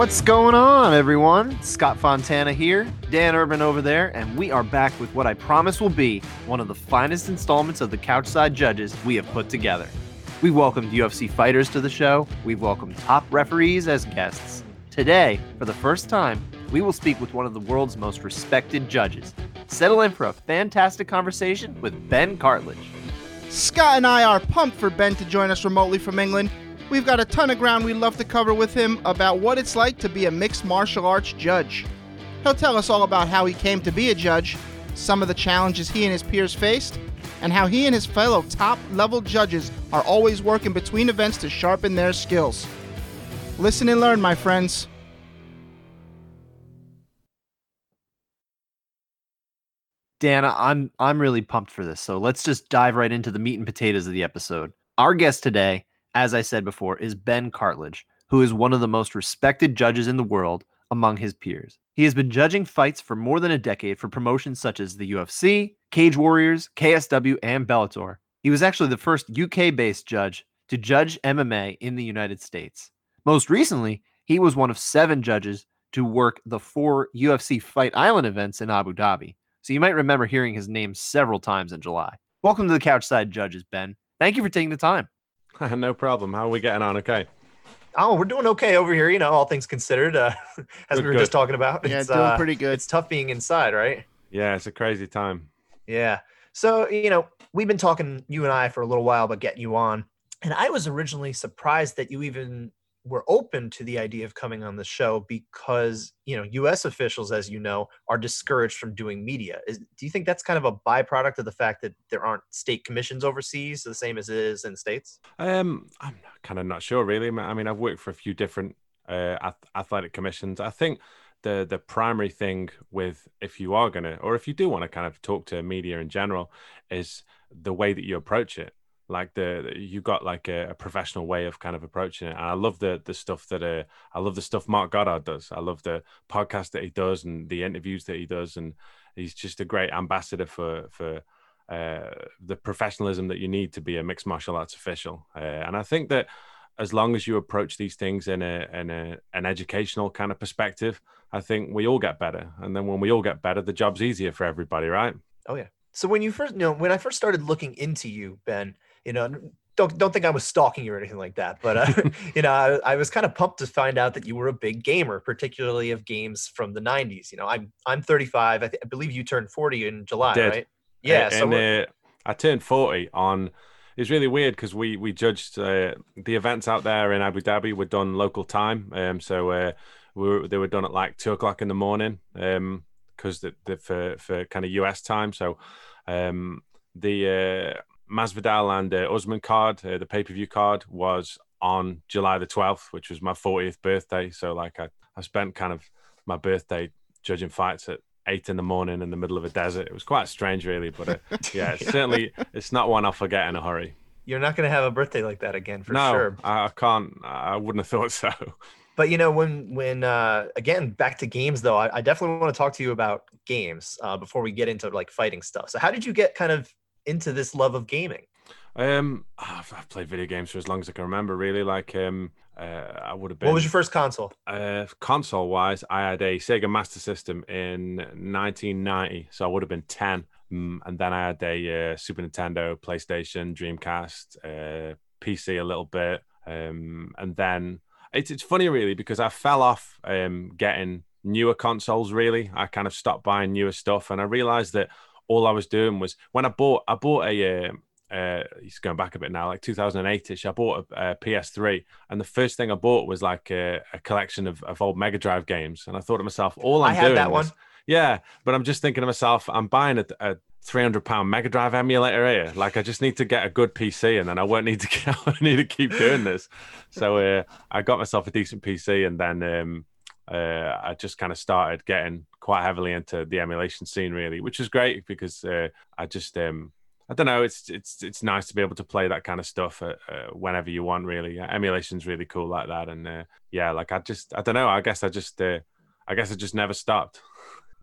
What's going on, everyone? Scott Fontana here, Dan Urban over there, and we are back with what I promise will be one of the finest installments of the Couchside Judges we have put together. We've welcomed UFC fighters to the show, we've welcomed top referees as guests. Today, for the first time, we will speak with one of the world's most respected judges. Settle in for a fantastic conversation with Ben Cartlidge. Scott and I are pumped for Ben to join us remotely from England. We've got a ton of ground we'd love to cover with him about what it's like to be a mixed martial arts judge. He'll tell us all about how he came to be a judge, some of the challenges he and his peers faced, and how he and his fellow top level judges are always working between events to sharpen their skills. Listen and learn, my friends. Dana, I'm I'm really pumped for this. So let's just dive right into the meat and potatoes of the episode. Our guest today, as I said before, is Ben Cartlidge, who is one of the most respected judges in the world among his peers. He has been judging fights for more than a decade for promotions such as the UFC, Cage Warriors, KSW, and Bellator. He was actually the first UK-based judge to judge MMA in the United States. Most recently, he was one of seven judges to work the four UFC Fight Island events in Abu Dhabi. So you might remember hearing his name several times in July. Welcome to the Couchside Judges, Ben. Thank you for taking the time. no problem. How are we getting on? Okay. Oh, we're doing okay over here. You know, all things considered, uh, as Good, we were good. just talking about. Yeah, It's, doing uh, pretty good. It's tough being inside, right? Yeah, it's a crazy time. Yeah. So, you know, we've been talking, you and I, for a little while about getting you on. And I was originally surprised that you even were open to the idea of coming on the show because, you know, US officials, as you know, are discouraged from doing media. Is, do you think that's kind of a byproduct of the fact that there aren't state commissions overseas, the same as it is in states? Um, I'm kind of not sure, really. I mean, I've worked for a few different uh, athletic commissions. I think the the primary thing with if you are gonna, or if you do want to kind of talk to media in general, is the way that you approach it. Like the you got like a, a professional way of kind of approaching it. And I love the the stuff that uh, I love the stuff Marc Goddard does. I love the podcast that he does and the interviews that he does, and he's just a great ambassador for for uh, the professionalism that you need to be a mixed martial arts official. Uh, and I think that as long as you approach these things in a in a an educational kind of perspective, I think we all get better. And then when we all get better, the job's easier for everybody, right? Oh yeah. So when you first, you know, when I first started looking into you, Ben, you know, don't don't think I was stalking you or anything like that, but uh, you know, I, I was kind of pumped to find out that you were a big gamer, particularly of games from the '90s. You know, I'm I'm 35. I, th- I believe you turned 40 in July, Did. right? Yeah. Uh, so and uh, I turned 40 on. It's really weird because we we judged uh, the events out there in Abu Dhabi were done local time. Um, so uh, we were, they were done at like two o'clock in the morning. Um, because the, the for for kind of US time. So, um, the uh, Masvidal and uh, Usman card, uh, the pay per view card, was on July the twelfth, which was my fortieth birthday. So, like, I I spent kind of my birthday judging fights at eight in the morning in the middle of a desert. It was quite strange, really. But uh, yeah, it's certainly it's not one I'll forget in a hurry. you're not going to have a birthday like that again for no, sure. I, I can't. I wouldn't have thought so. But you know, when when uh, again back to games though, I, I definitely want to talk to you about games uh, before we get into like fighting stuff. So how did you get kind of into this love of gaming? Um, I've, I've played video games for as long as I can remember. Really, like um, uh, I would have been. What was your first console? uh, console wise? I had a Sega Master System in 1990, so I would have been 10. Mm, and then I had a uh, Super Nintendo, PlayStation, Dreamcast, uh, PC a little bit, um, and then it's it's funny really because I fell off um, getting newer consoles. Really, I kind of stopped buying newer stuff, and I realized that all I was doing was when I bought I bought a. Uh, uh, he's going back a bit now, like 2008ish. I bought a, a PS3, and the first thing I bought was like a, a collection of, of old Mega Drive games. And I thought to myself, all I'm I had doing that is- one. yeah, but I'm just thinking to myself, I'm buying a, a 300 pound Mega Drive emulator here. Like, I just need to get a good PC, and then I won't need to get, I need to keep doing this. So uh, I got myself a decent PC, and then um, uh, I just kind of started getting quite heavily into the emulation scene, really, which was great because uh, I just um, I don't know. It's it's it's nice to be able to play that kind of stuff uh, uh, whenever you want. Really, emulation's really cool like that. And uh, yeah, like I just I don't know. I guess I just uh, I guess I just never stopped.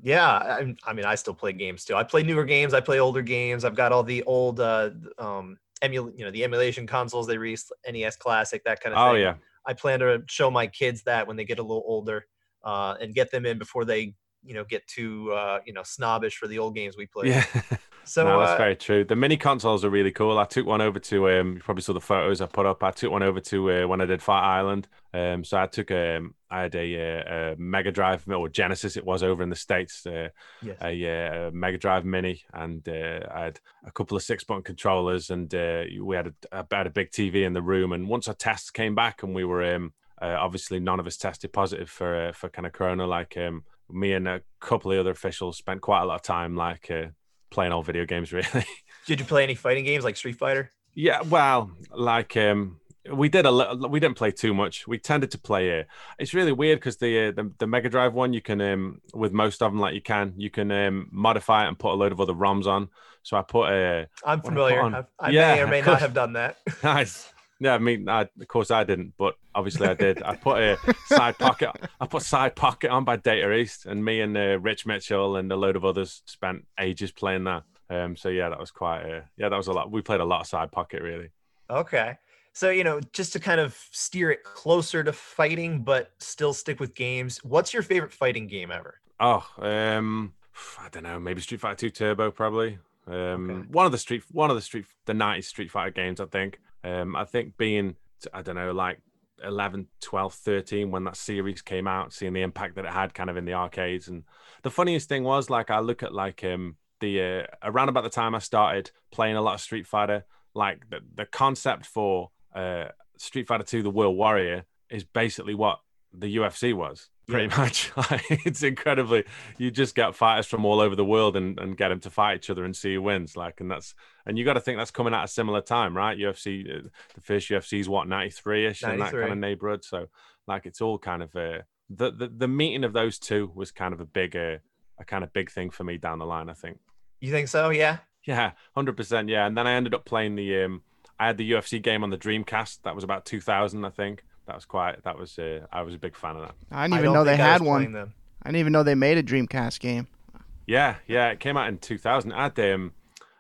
Yeah, I, I mean, I still play games too. I play newer games. I play older games. I've got all the old, uh, um, emul, you know, the emulation consoles they released, NES Classic, that kind of Oh thing. Oh yeah, I plan to show my kids that when they get a little older, uh, and get them in before they you know get too uh, you know snobbish for the old games we play. Yeah. So no, that's uh, very true. The mini consoles are really cool. I took one over to um, you probably saw the photos I put up. I took one over to uh, when I did Fight Island. Um, so I took um, I had a, uh, a Mega Drive or Genesis. It was over in the states. Uh, yes. a, uh, a Mega Drive Mini, and uh, I had a couple of six button controllers, and uh, we had a, had a big TV in the room. And once our tests came back, and we were um, uh, obviously none of us tested positive for uh, for kind of corona. Like um, me and a couple of other officials spent quite a lot of time like uh, playing all video games. Really, Did you play any fighting games like Street Fighter? yeah. Well, like um, we did a little. We didn't play too much. We tended to play. Uh, it's really weird because the, uh, the the Mega Drive one, you can um, with most of them, like you can, you can um, modify it and put a load of other ROMs on. So I put a I'm I familiar. put on- I, I Yeah, may or may not have done that. Nice. Yeah, I mean, I, of course I didn't, but obviously I did. I put a side pocket. I put side pocket on by Data East, and me and uh, Rich Mitchell and a load of others spent ages playing that. Um, so yeah, that was quite. Uh, yeah, that was a lot. We played a lot of side pocket, really. Okay. So, you know, just to kind of steer it closer to fighting, but still stick with games, what's your favorite fighting game ever? Oh, um, I don't know. Maybe Street Fighter Two Turbo, probably. Um, Okay. one of the street, one of the street, the '90s Street Fighter games. I think. Um, I think being, I don't know, like 11, 12, 13 when that series came out, seeing the impact that it had kind of in the arcades. And the funniest thing was, like, I look at like um the uh, around about the time I started playing a lot of Street Fighter, like the the concept for uh Street Fighter Two: The World Warrior is basically what the UFC was pretty much. It's incredibly. You just get fighters from all over the world and, and get them to fight each other and see who wins. Like, and that's and you got to think that's coming at a similar time, right? UFC, uh, the first UFC is what ninety three ish in that kind of neighborhood. So, like, it's all kind of a the, the the meeting of those two was kind of a big uh, a kind of big thing for me down the line. I think. You think so? Yeah. Yeah, hundred percent. Yeah, and then I ended up playing the. um I had the UFC game on the Dreamcast. That was about two thousand, I think. That was quite. That was. Uh, I was a big fan of that. I didn't even don't know they had one. them. I didn't even know they made a Dreamcast game. Yeah, yeah, it came out in 2000. It had um,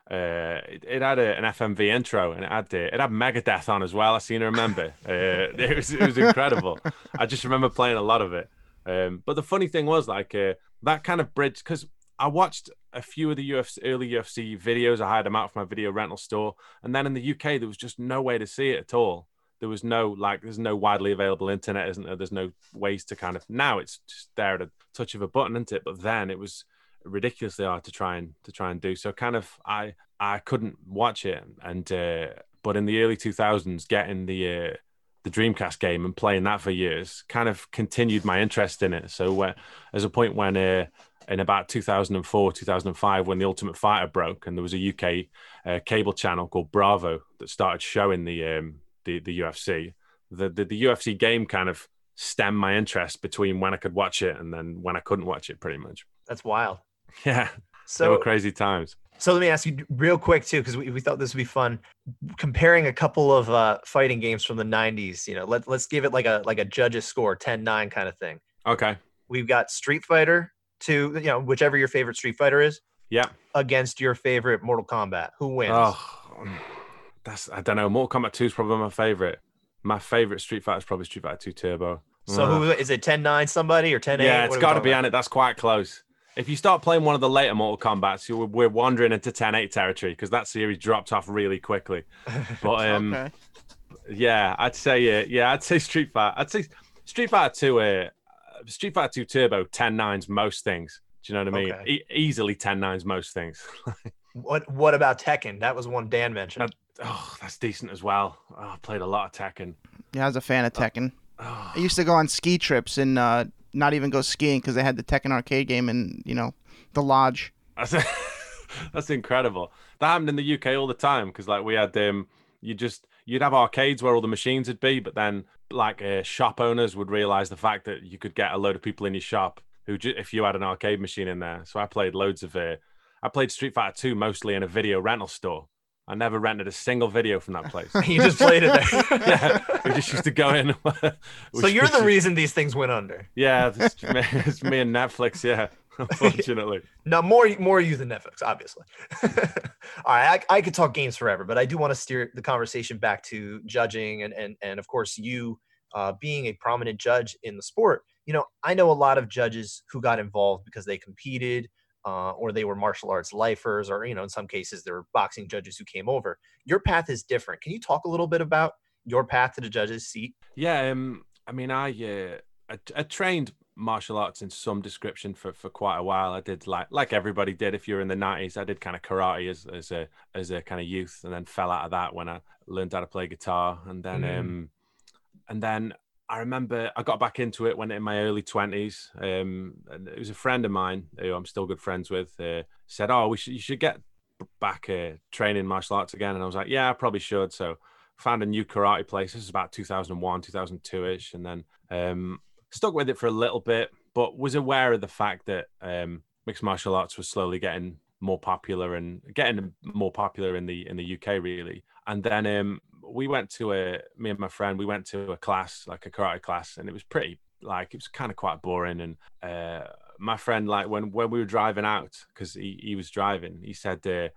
uh, it, it had a, an FMV intro and it had uh, it had Megadeth on as well. I seem to remember. uh, it was it was incredible. I just remember playing a lot of it. Um, but the funny thing was like uh, that kind of bridge because I watched a few of the UFC early UFC videos. I had them out from my video rental store, and then in the UK there was just no way to see it at all. There was no like, there's no widely available internet, isn't there? There's no ways to kind of now it's just there at a touch of a button, isn't it? But then it was ridiculously hard to try and to try and do. So kind of I I couldn't watch it, and uh, but in the early 2000s, getting the uh, the Dreamcast game and playing that for years kind of continued my interest in it. So uh, there's a point when uh, in about 2004, 2005, when the Ultimate Fighter broke, and there was a UK uh, cable channel called Bravo that started showing the um, the, the UFC. The, the the UFC game kind of stemmed my interest between when I could watch it and then when I couldn't watch it, pretty much. That's wild. Yeah, they were So, crazy times. so let me ask you real quick too, because we, we thought this would be fun. Comparing a couple of uh, fighting games from the '90s, you know, let let's give it like a like a judge's score, 10-9 kind of thing. Okay. We've got Street Fighter to you know whichever your favorite Street Fighter is Yeah. against your favorite Mortal Kombat. Who wins? Oh, that's I don't know. Mortal Kombat 2 is probably my favorite. My favorite Street Fighter is probably Street Fighter 2 Turbo. so Ugh. who is it? 10-9 somebody or 10-8? Yeah, What it's are got to be about? on it. That's quite close. If you start playing one of the later Mortal Kombat's, you we're wandering into 10-8 territory because that series dropped off really quickly. But um, okay. yeah, I'd say uh, yeah, I'd say Street Fighter. I'd say Street Fighter 2. Uh, Street Fighter 2 Turbo 10-9s most things. Do you know what I mean? Okay. E- easily 10-9s most things. What what about Tekken? That was one Dan mentioned. Oh, that's decent as well. Oh, I played a lot of Tekken. Yeah, I was a fan of Tekken. Oh. I used to go on ski trips and uh, not even go skiing because they had the Tekken arcade game in you know the lodge. That's that's incredible. That happened in the UK all the time because like we had um you just you'd have arcades where all the machines would be, but then like uh, shop owners would realize the fact that you could get a load of people in your shop who ju- if you had an arcade machine in there. So I played loads of uh, I played Street Fighter 2 mostly in a video rental store. I never rented a single video from that place. you just played it there. yeah, we just used to go in. so you're the reason these things went under. Yeah, it's me, it's me and Netflix. Yeah, unfortunately. No, more more you than Netflix, obviously. All right, I, I could talk games forever, but I do want to steer the conversation back to judging and and and of course you uh, being a prominent judge in the sport, you know, I know a lot of judges who got involved because they competed uh, or they were martial arts lifers, or, you know, in some cases, there were boxing judges who came over. Your path is different. Can you talk a little bit about your path to the judge's seat? Yeah. Um, I mean, I, uh, I, I trained martial arts in some description for, for quite a while. I did like like everybody did. If you're in the nineties, I did kind of karate as as a as a kind of youth, and then fell out of that when I learned how to play guitar, and then mm. um, and then I remember I got back into it when in my early twenties. Um, and it was a friend of mine who I'm still good friends with. Uh, said, "Oh, we should you should get back uh, training martial arts again," and I was like, "Yeah, I probably should." So found a new karate place. This is about 2001, 2002 ish, and then um, stuck with it for a little bit, but was aware of the fact that um, mixed martial arts was slowly getting more popular and getting more popular in the in the UK really. And then um, we went to a me and my friend we went to a class like a karate class, and it was pretty like it was kind of quite boring. And uh, my friend like when when we were driving out because he he was driving, he said. Uh,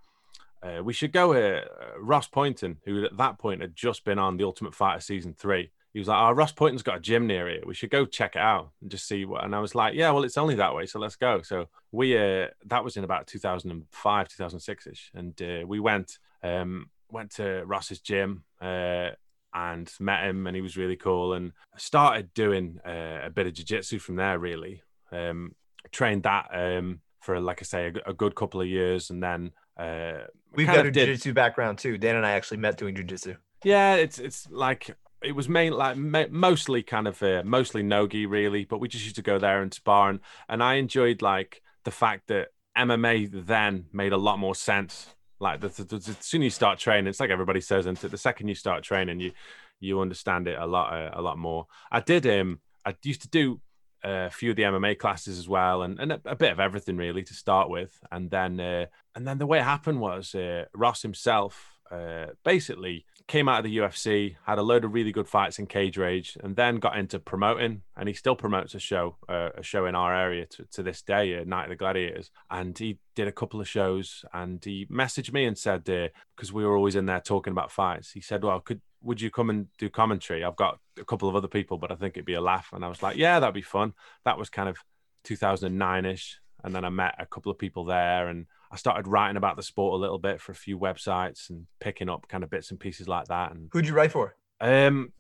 uh, we should go. Uh, Ross Pointon, who at that point had just been on the Ultimate Fighter season three, he was like, "Oh, Ross Pointon's got a gym near here. We should go check it out and just see what." And I was like, "Yeah, well, it's only that way, so let's go." So we uh, that was in about 2005, 2006 ish, and uh, we went um, went to Ross's gym uh, and met him, and he was really cool, and started doing uh, a bit of jiu-jitsu from there. Really, um, trained that um, for like I say a, a, good couple of years, and then uh, we've got a jiu-jitsu background too. Dan and I actually met doing jiu-jitsu. Yeah, it's it's like it was main like mostly kind of uh, mostly nogi really, but we just used to go there and spar and, and I enjoyed like the fact that MMA then made a lot more sense. Like the, the, the, as soon as you start training, it's like everybody says, and the second you start training, you you understand it a lot uh, a lot more. I did um I used to do a few of the MMA classes as well, and, and a, a bit of everything really to start with, and then uh, and then the way it happened was uh, Ross himself uh, basically came out of the UFC, had a load of really good fights in Cage Rage, and then got into promoting. And he still promotes a show, uh, a show in our area to, to this day, uh, Night of the Gladiators. And he did a couple of shows, and he messaged me and said, because uh, we were always in there talking about fights, he said, "Well, could would you come and do commentary? I've got a couple of other people, but I think it'd be a laugh." And I was like, "Yeah, that'd be fun." That was kind of 2009 ish, and then I met a couple of people there and I started writing about the sport a little bit for a few websites and picking up kind of bits and pieces like that. And who'd you write for? Um,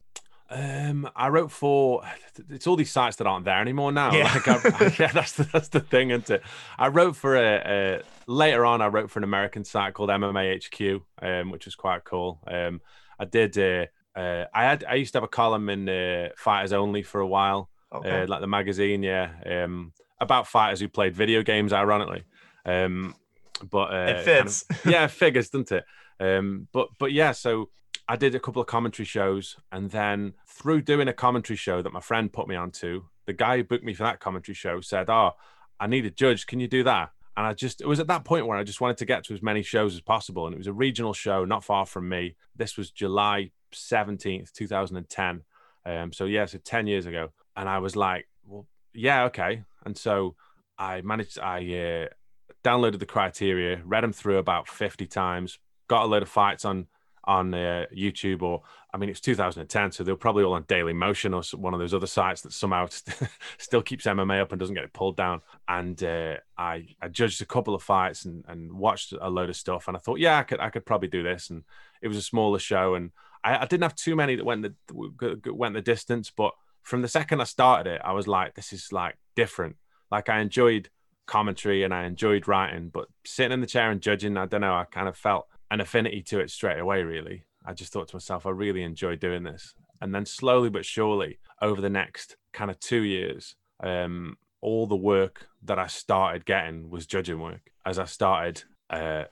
um, I wrote for it's all these sites that aren't there anymore now. Yeah, like I, yeah that's the, that's the thing, isn't it? I wrote for a, a, later on. I wrote for an American site called MMA HQ, um, which was quite cool. Um, I did. Uh, uh, I had I used to have a column in uh, Fighters Only for a while, okay. uh, like the magazine, yeah, um, about fighters who played video games. Ironically, um, but uh, it fits. Kind of, yeah, it figures, doesn't it? Um, but but yeah, so I did a couple of commentary shows, and then through doing a commentary show that my friend put me onto, the guy who booked me for that commentary show said, "Oh, I need a judge. Can you do that?" And I just it was at that point where I just wanted to get to as many shows as possible, and it was a regional show not far from me. This was July seventeenth, two thousand and ten. Um, so yeah, so ten years ago, and I was like, "Well, yeah, okay." And so I managed. I uh, downloaded the criteria, read them through about 50 times, got a load of fights on on uh, YouTube or I mean it's 2010 so they're probably all on Daily Motion or one of those other sites that somehow st- still keeps MMA up and doesn't get it pulled down. And uh, I I judged a couple of fights and, and watched a load of stuff and I thought yeah I could I could probably do this. And it was a smaller show and I, I didn't have too many that went the went the distance but from the second I started it I was like this is like different. Like I enjoyed commentary and I enjoyed writing, but sitting in the chair and judging, I don't know, I kind of felt an affinity to it straight away, really. I just thought to myself, I really enjoy doing this. And then slowly but surely, over the next kind of two years, um, all the work that I started getting was judging work as I started uh,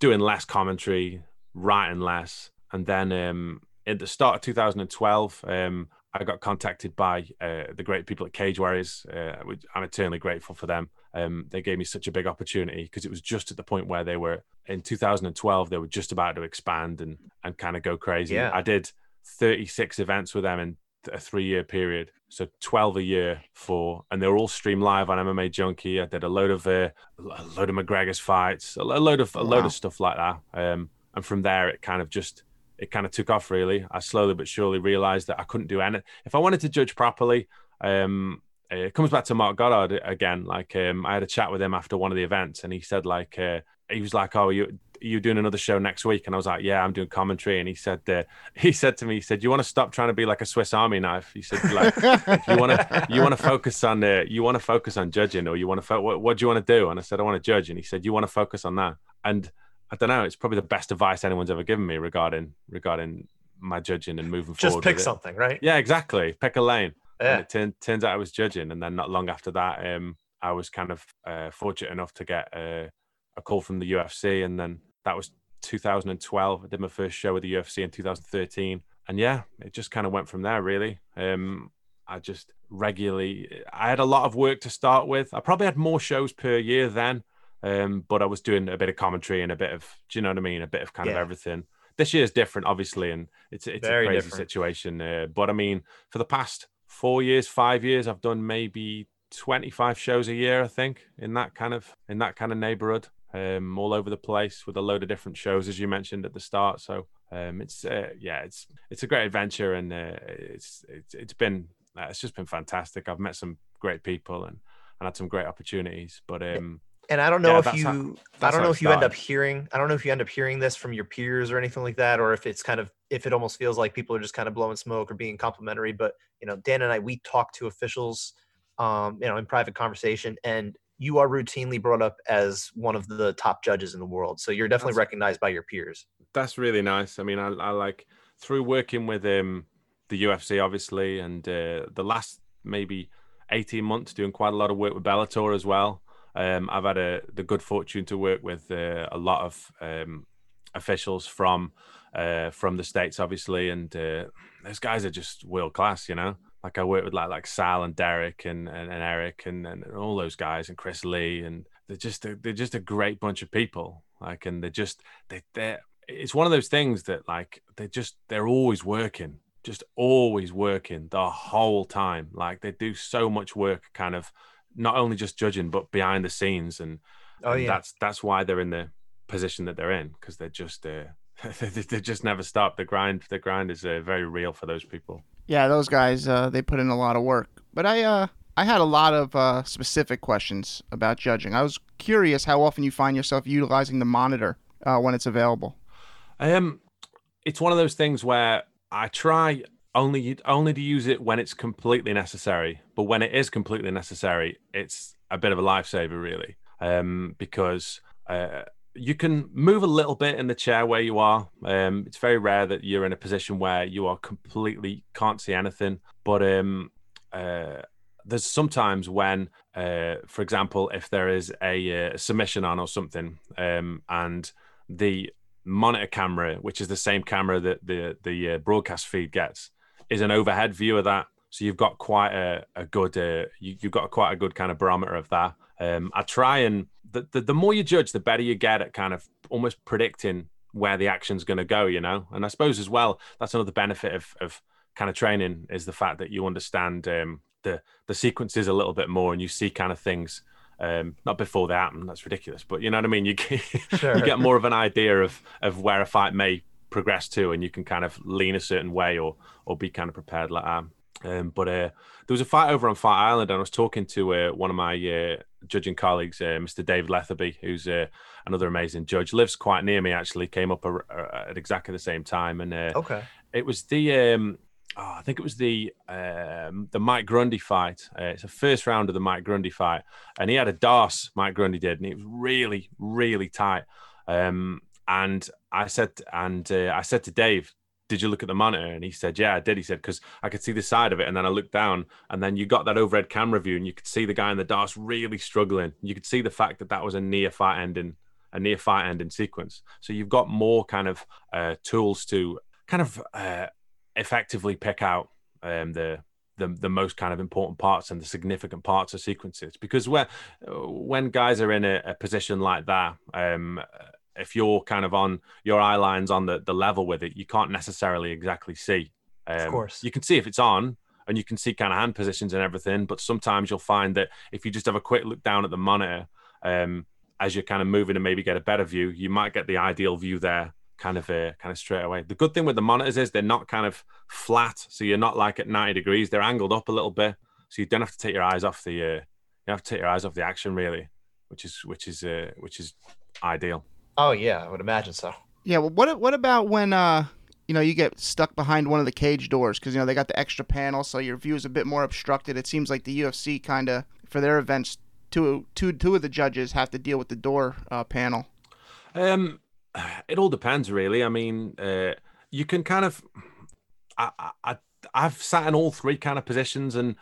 doing less commentary, writing less. And then um, at the start of 2012, um, I got contacted by uh, the great people at Cage Warriors. Uh, I'm eternally grateful for them. Um, they gave me such a big opportunity because it was just at the point where they were in 2012. They were just about to expand and and kind of go crazy. Yeah. I did 36 events with them in a three year period, so 12 a year for, and they were all streamed live on MMA Junkie. I did a load of uh, a load of McGregor's fights, a load of a wow. load of stuff like that. Um, and from there, it kind of just it kind of took off. Really, I slowly but surely realized that I couldn't do any If I wanted to judge properly, um, it comes back to Marc Goddard again. Like um, I had a chat with him after one of the events, and he said like uh, he was like, "Oh, you you doing another show next week?" And I was like, "Yeah, I'm doing commentary." And he said, uh, he said to me, he said, "You want to stop trying to be like a Swiss Army knife?" He said, "Like you want to you want to focus on uh, you want to focus on judging, or you want to fo- what, what do you want to do?" And I said, "I want to judge." And he said, "You want to focus on that?" And I don't know. It's probably the best advice anyone's ever given me regarding regarding my judging and moving Just forward. Just pick something, right? Yeah, exactly. Pick a lane. Yeah. And it turn, turns out I was judging, and then not long after that, um, I was kind of uh, fortunate enough to get uh, a call from the UFC, and then that was 2012. I did my first show with the UFC in 2013, and yeah, it just kind of went from there. Really, um, I just regularly. I had a lot of work to start with. I probably had more shows per year then, um, but I was doing a bit of commentary and a bit of, do you know what I mean? A bit of kind of everything. This year is different, obviously, and it's it's Very a crazy different. situation. Uh, but I mean, for the past four years, five years, I've done maybe 25 shows a year, I think, in that kind of in that kind of neighborhood, um, all over the place with a load of different shows, as you mentioned at the start. So um, it's uh, yeah, it's it's a great adventure, and uh, it's it's it's been uh, it's just been fantastic. I've met some great people and and had some great opportunities. But um, And I don't know Yeah, if you, how- I don't know if you end up hearing, I don't know if you end up hearing this from your peers or anything like that, or if it's kind of, if it almost feels like people are just kind of blowing smoke or being complimentary. But you know, Dan and I, we talk to officials, um, you know, in private conversation, and you are routinely brought up as one of the top judges in the world. So you're definitely That's- recognized by your peers. that's really nice. I mean, I, I like through working with um, the UFC, obviously, and uh, the last maybe 18 months doing quite a lot of work with Bellator as well. Um, I've had a, the good fortune to work with uh, a lot of um, officials from uh, from the states, obviously, and uh, those guys are just world class. You know, like I work with like like Sal and Derek and and, and Eric and, and all those guys and Chris Lee, and they're just a, they're just a great bunch of people. Like, and they're just they they're it's one of those things that like they're just they're always working just always working the whole time like they do so much work kind of not only just judging but behind the scenes and, Oh and yeah, that's that's why they're in the position that they're in because they're just uh, they, they just never stop the grind the grind is uh, very real for those people Yeah, those guys uh, they put in a lot of work. But I uh, I had a lot of uh, specific questions about judging. I was curious how often you find yourself utilizing the monitor uh, when it's available. Um, it's one of those things where I try only only to use it when it's completely necessary. But when it is completely necessary, it's a bit of a lifesaver, really, um, because uh, you can move a little bit in the chair where you are. Um, it's very rare that you're in a position where you are completely can't see anything. But um, uh, there's sometimes when, uh, for example, if there is a, uh submission on or something, um, and the monitor camera, which is the same camera that the the uh, broadcast feed gets, is an overhead view of that. So you've got quite a, a good uh, you, you've got quite a good kind of barometer of that. Um, I try and the, the the more you judge, the better you get at kind of almost predicting where the action's going to go. You know, and I suppose as well that's another benefit of of kind of training is the fact that you understand um, the the sequences a little bit more and you see kind of things um, not before they happen. That's ridiculous, but you know what I mean. You get, Sure. you get more of an idea of of where a fight may progress to, and you can kind of lean a certain way or or be kind of prepared like that. Um, but uh, there was a fight over on Fight Island, and I was talking to uh, one of my uh, judging colleagues, uh, Mr. David Lethaby, who's uh, another amazing judge. Lives quite near me, actually. Came up ar- ar- at exactly the same time, and uh, okay. it was the um oh, I think it was the um the Mike Grundy fight. Uh, it's the first round of the Mike Grundy fight, and he had a D'Arce. Mike Grundy did, and it was really really tight. Um, and I said, and uh, I said to Dave, "Did you look at the monitor?" And he said, "Yeah, I did." He said, "Because I could see the side of it, and then I looked down, and then you got that overhead camera view, and you could see the guy in the D'Arce really struggling. You could see the fact that that was a near fight ending." A near fight ending sequence. So you've got more kind of uh, tools to kind of uh, effectively pick out um, the, the the most kind of important parts and the significant parts of sequences. Because when when guys are in a, a position like that, um, if you're kind of on your eye lines on the, the level with it, you can't necessarily exactly see. Um, course. you can see if it's on. And you can see kind of hand positions and everything, but sometimes you'll find that if you just have a quick look down at the monitor, um, as you're kind of moving and maybe get a better view, you might get the ideal view there kind of uh, kind of straight away. The good thing with the monitors is they're not kind of flat, so you're not like at 90 degrees. They're angled up a little bit, so you don't have to take your eyes off the uh, you have to take your eyes off the action really, which is which is uh, which is ideal. Oh yeah, I would imagine so. Yeah. Well, what what about when uh you know you get stuck behind one of the cage doors because you know they got the extra panel, so your view is a bit more obstructed. It seems like the UFC kind of for their events, two two two of the judges have to deal with the door uh, panel. Um, it all depends, really. I mean, uh, you can kind of, I, I, I've sat in all three kind of positions, and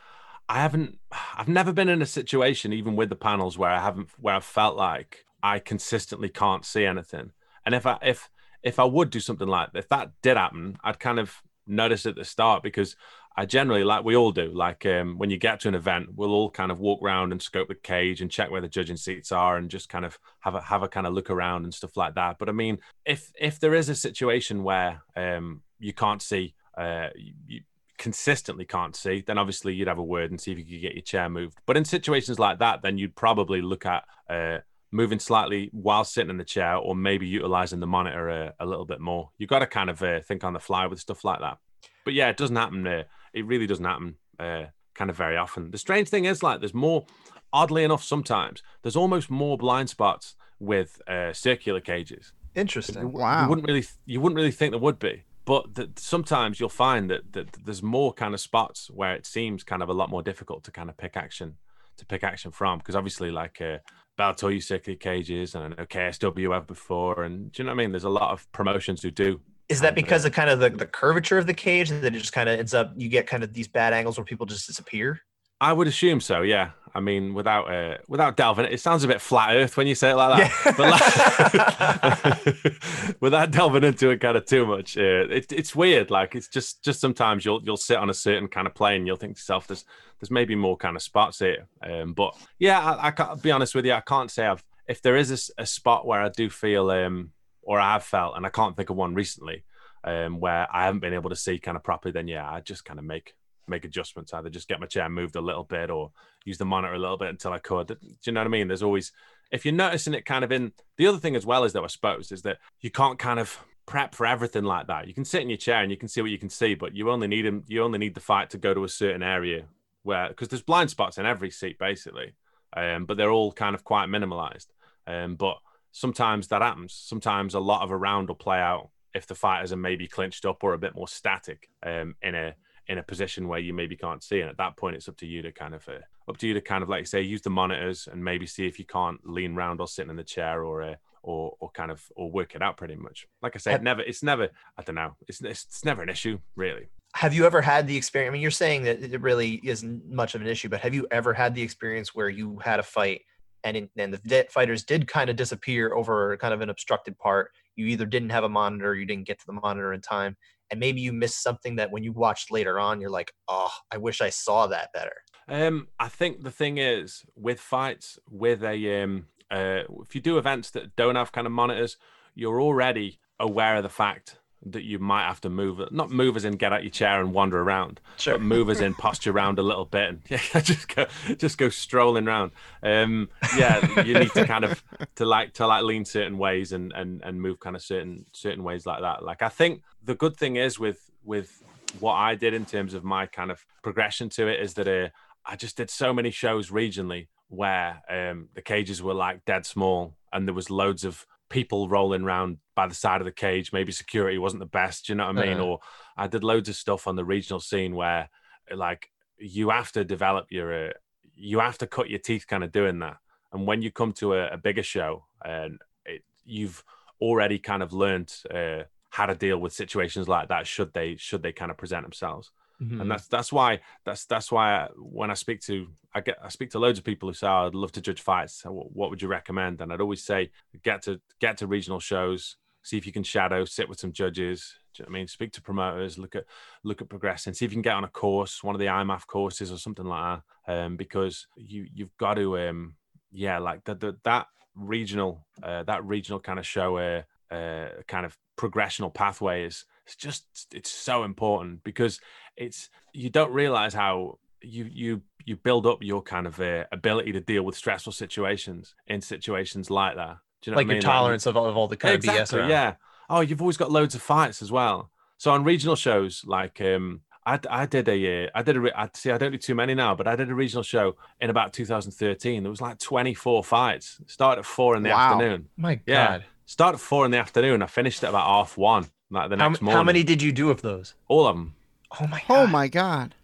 I haven't, I've never been in a situation, even with the panels, where I haven't, where I felt like I consistently can't see anything. And if I, if, if I would do something like that, if that did happen, I'd kind of notice at the start because I generally like we all do. Like um, when you get to an event, we'll all kind of walk around and scope the cage and check where the judging seats are and just kind of have a have a kind of look around and stuff like that. But I mean, if if there is a situation where um, you can't see, uh, you consistently can't see, then obviously you'd have a word and see if you could get your chair moved. But in situations like that, then you'd probably look at uh, moving slightly while sitting in the chair or maybe utilizing the monitor a, a little bit more. You've got to kind of uh, think on the fly with stuff like that. But yeah, it doesn't happen. Uh, it really doesn't happen uh, kind of very often. The strange thing is, like, there's more. Oddly enough, sometimes there's almost more blind spots with uh, circular cages. Interesting. Wow. You wouldn't really, you wouldn't really think there would be, but that sometimes you'll find that, that there's more kind of spots where it seems kind of a lot more difficult to kind of pick action to pick action from because obviously like uh, Use circular cages and I know KSW have before and do you know what I mean? There's a lot of promotions who do is that because of kind of the, the curvature of the cage that it just kind of ends up you get kind of these bad angles where people just disappear? I would assume so. Yeah. I mean, without uh, without delving, it sounds a bit flat Earth when you say it like that. Yeah. But like, without delving into it kind of too much, uh, it, it's weird. Like it's just just sometimes you'll you'll sit on a certain kind of plane, you'll think to yourself, "There's there's maybe more kind of spots here." Um, but yeah, I, I can't be honest with you. I can't say I've if there is a, a spot where I do feel um, or I have felt, and I can't think of one recently, um, where I haven't been able to see kind of properly, then yeah, I just kind of make make adjustments, either just get my chair moved a little bit or use the monitor a little bit until I could. Do you know what I mean? There's always if you're noticing it kind of in the other thing as well is that I suppose is that you can't kind of prep for everything like that. You can sit in your chair and you can see what you can see, but you only need them. You only need the fight to go to a certain area where because there's blind spots in every seat basically, um, but they're all kind of quite minimalized. Um, but sometimes that happens. Sometimes a lot of a round will play out if the fighters are maybe clinched up or a bit more static um, in a in a position where you maybe can't see. And at that point, it's up to you to kind of uh, up to you to kind of like you say use the monitors and maybe see if you can't lean round or sitting in the chair or uh, or or kind of or work it out pretty much. Like I said, never it's never I don't know it's it's never an issue really. Have you ever had the experience? I mean, you're saying that it really isn't much of an issue, but have you ever had the experience where you had a fight and in, and the fighters did kind of disappear over kind of an obstructed part. You either didn't have a monitor, you didn't get to the monitor in time, and maybe you missed something that when you watched later on, you're like, oh, I wish I saw that better. Um, I think the thing is with fights with a um, uh, if you do events that don't have kind of monitors, you're already aware of the fact that you might have to move not move as in get out your chair and wander around, sure. but move as in posture around a little bit and yeah, just go just go strolling around. Um, yeah, you need to kind of to like to like lean certain ways and and and move kind of certain certain ways like that. Like I think the good thing is with with what I did in terms of my kind of progression to it is that uh, I just did so many shows regionally where um, the cages were like dead small and there was loads of people rolling around by the side of the cage. Maybe security wasn't the best. you know what I mean? Uh-huh. Or I did loads of stuff on the regional scene where, like, you have to develop your, uh, you have to cut your teeth, kind of doing that. And when you come to a, a bigger show, and it, you've already kind of learned uh, how to deal with situations like that, should they should they kind of present themselves. Mm-hmm. And that's that's why that's that's why I, when I speak to I get I speak to loads of people who say oh, I'd love to judge fights. What would you recommend? And I'd always say get to get to regional shows, see if you can shadow, sit with some judges. I mean, speak to promoters, look at look at progressing, see if you can get on a course, one of the IMMAF courses or something like that. Um, because you you've got to um yeah like the, the that regional uh, that regional kind of show uh, uh kind of progressional pathway is it's just it's so important because it's you don't realize how you you you build up your kind of uh, ability to deal with stressful situations in situations like that. Do you know like your I mean? tolerance like, of, of all the kind exactly, of BS around. Yeah. oh, you've always got loads of fights as well. So on regional shows, like um, I, I did a, uh, I did a, I see, I don't do too many now, but I did a regional show in about 2013. There was like 24 fights. Started at four in the Wow. afternoon. My Yeah. God. Started at four in the afternoon. I finished at about half one, like the How, next m- morning. how many did you do of those? All of them. Oh my oh God. Oh my god.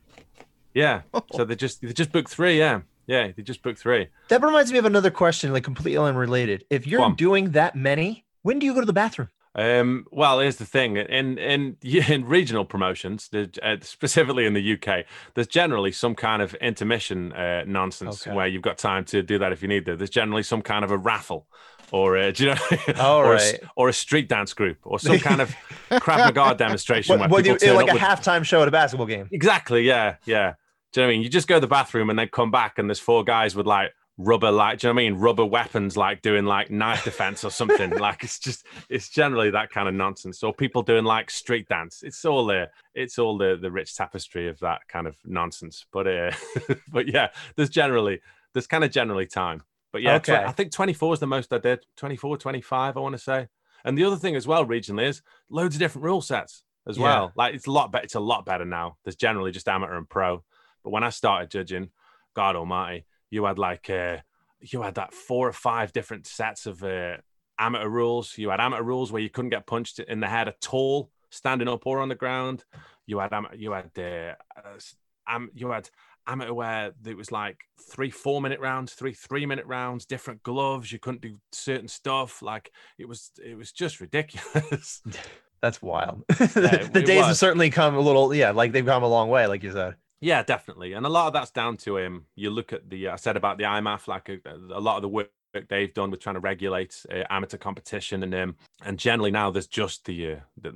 Yeah. So they just, they just booked three. Yeah. Yeah. They just booked three. That reminds me of another question, like completely unrelated. If you're on. doing that many, when do you go to the bathroom? Um, well, here's the thing: in in in regional promotions, uh, specifically in the UK, there's generally some kind of intermission uh, nonsense Okay. where you've got time to do that if you need to. There's generally some kind of a raffle, or uh, do you know, or, a, right. or a street dance group, or some kind of Krav Maga demonstration What, where what do you, like a with- halftime show at a basketball game? Exactly. Yeah. Yeah. Do you know what I mean? You just go to the bathroom and then come back, and there's four guys with like rubber, like, do you know what I mean? Rubber weapons, like doing like knife defense or something. like it's just, it's generally that kind of nonsense. Or people doing like street dance. It's all the, it's all the the rich tapestry of that kind of nonsense. But uh, but yeah, there's generally, there's kind of generally time. But yeah, Okay. I think 24 is the most I did. 24, 25, I want to say. And the other thing as well, regionally, is loads of different rule sets as Yeah. well. Like it's a lot better. It's a lot better now. There's generally just amateur and pro. But when I started judging, God Almighty, you had like uh, you had that four or five different sets of uh, amateur rules. You had amateur rules where you couldn't get punched in the head at all, standing up or on the ground. You had ama- you had uh, am- you had amateur where it was like three four minute rounds, three three minute rounds, different gloves. You couldn't do certain stuff. Like it was it was just ridiculous. That's wild. it- the days have certainly come a little, yeah, like they've come a long way, like you said. Yeah, definitely, and a lot of that's down to him. You look at the I said about the IMMAF, like a, a lot of the work they've done with trying to regulate uh, amateur competition, and um, and generally now there's just the, uh, the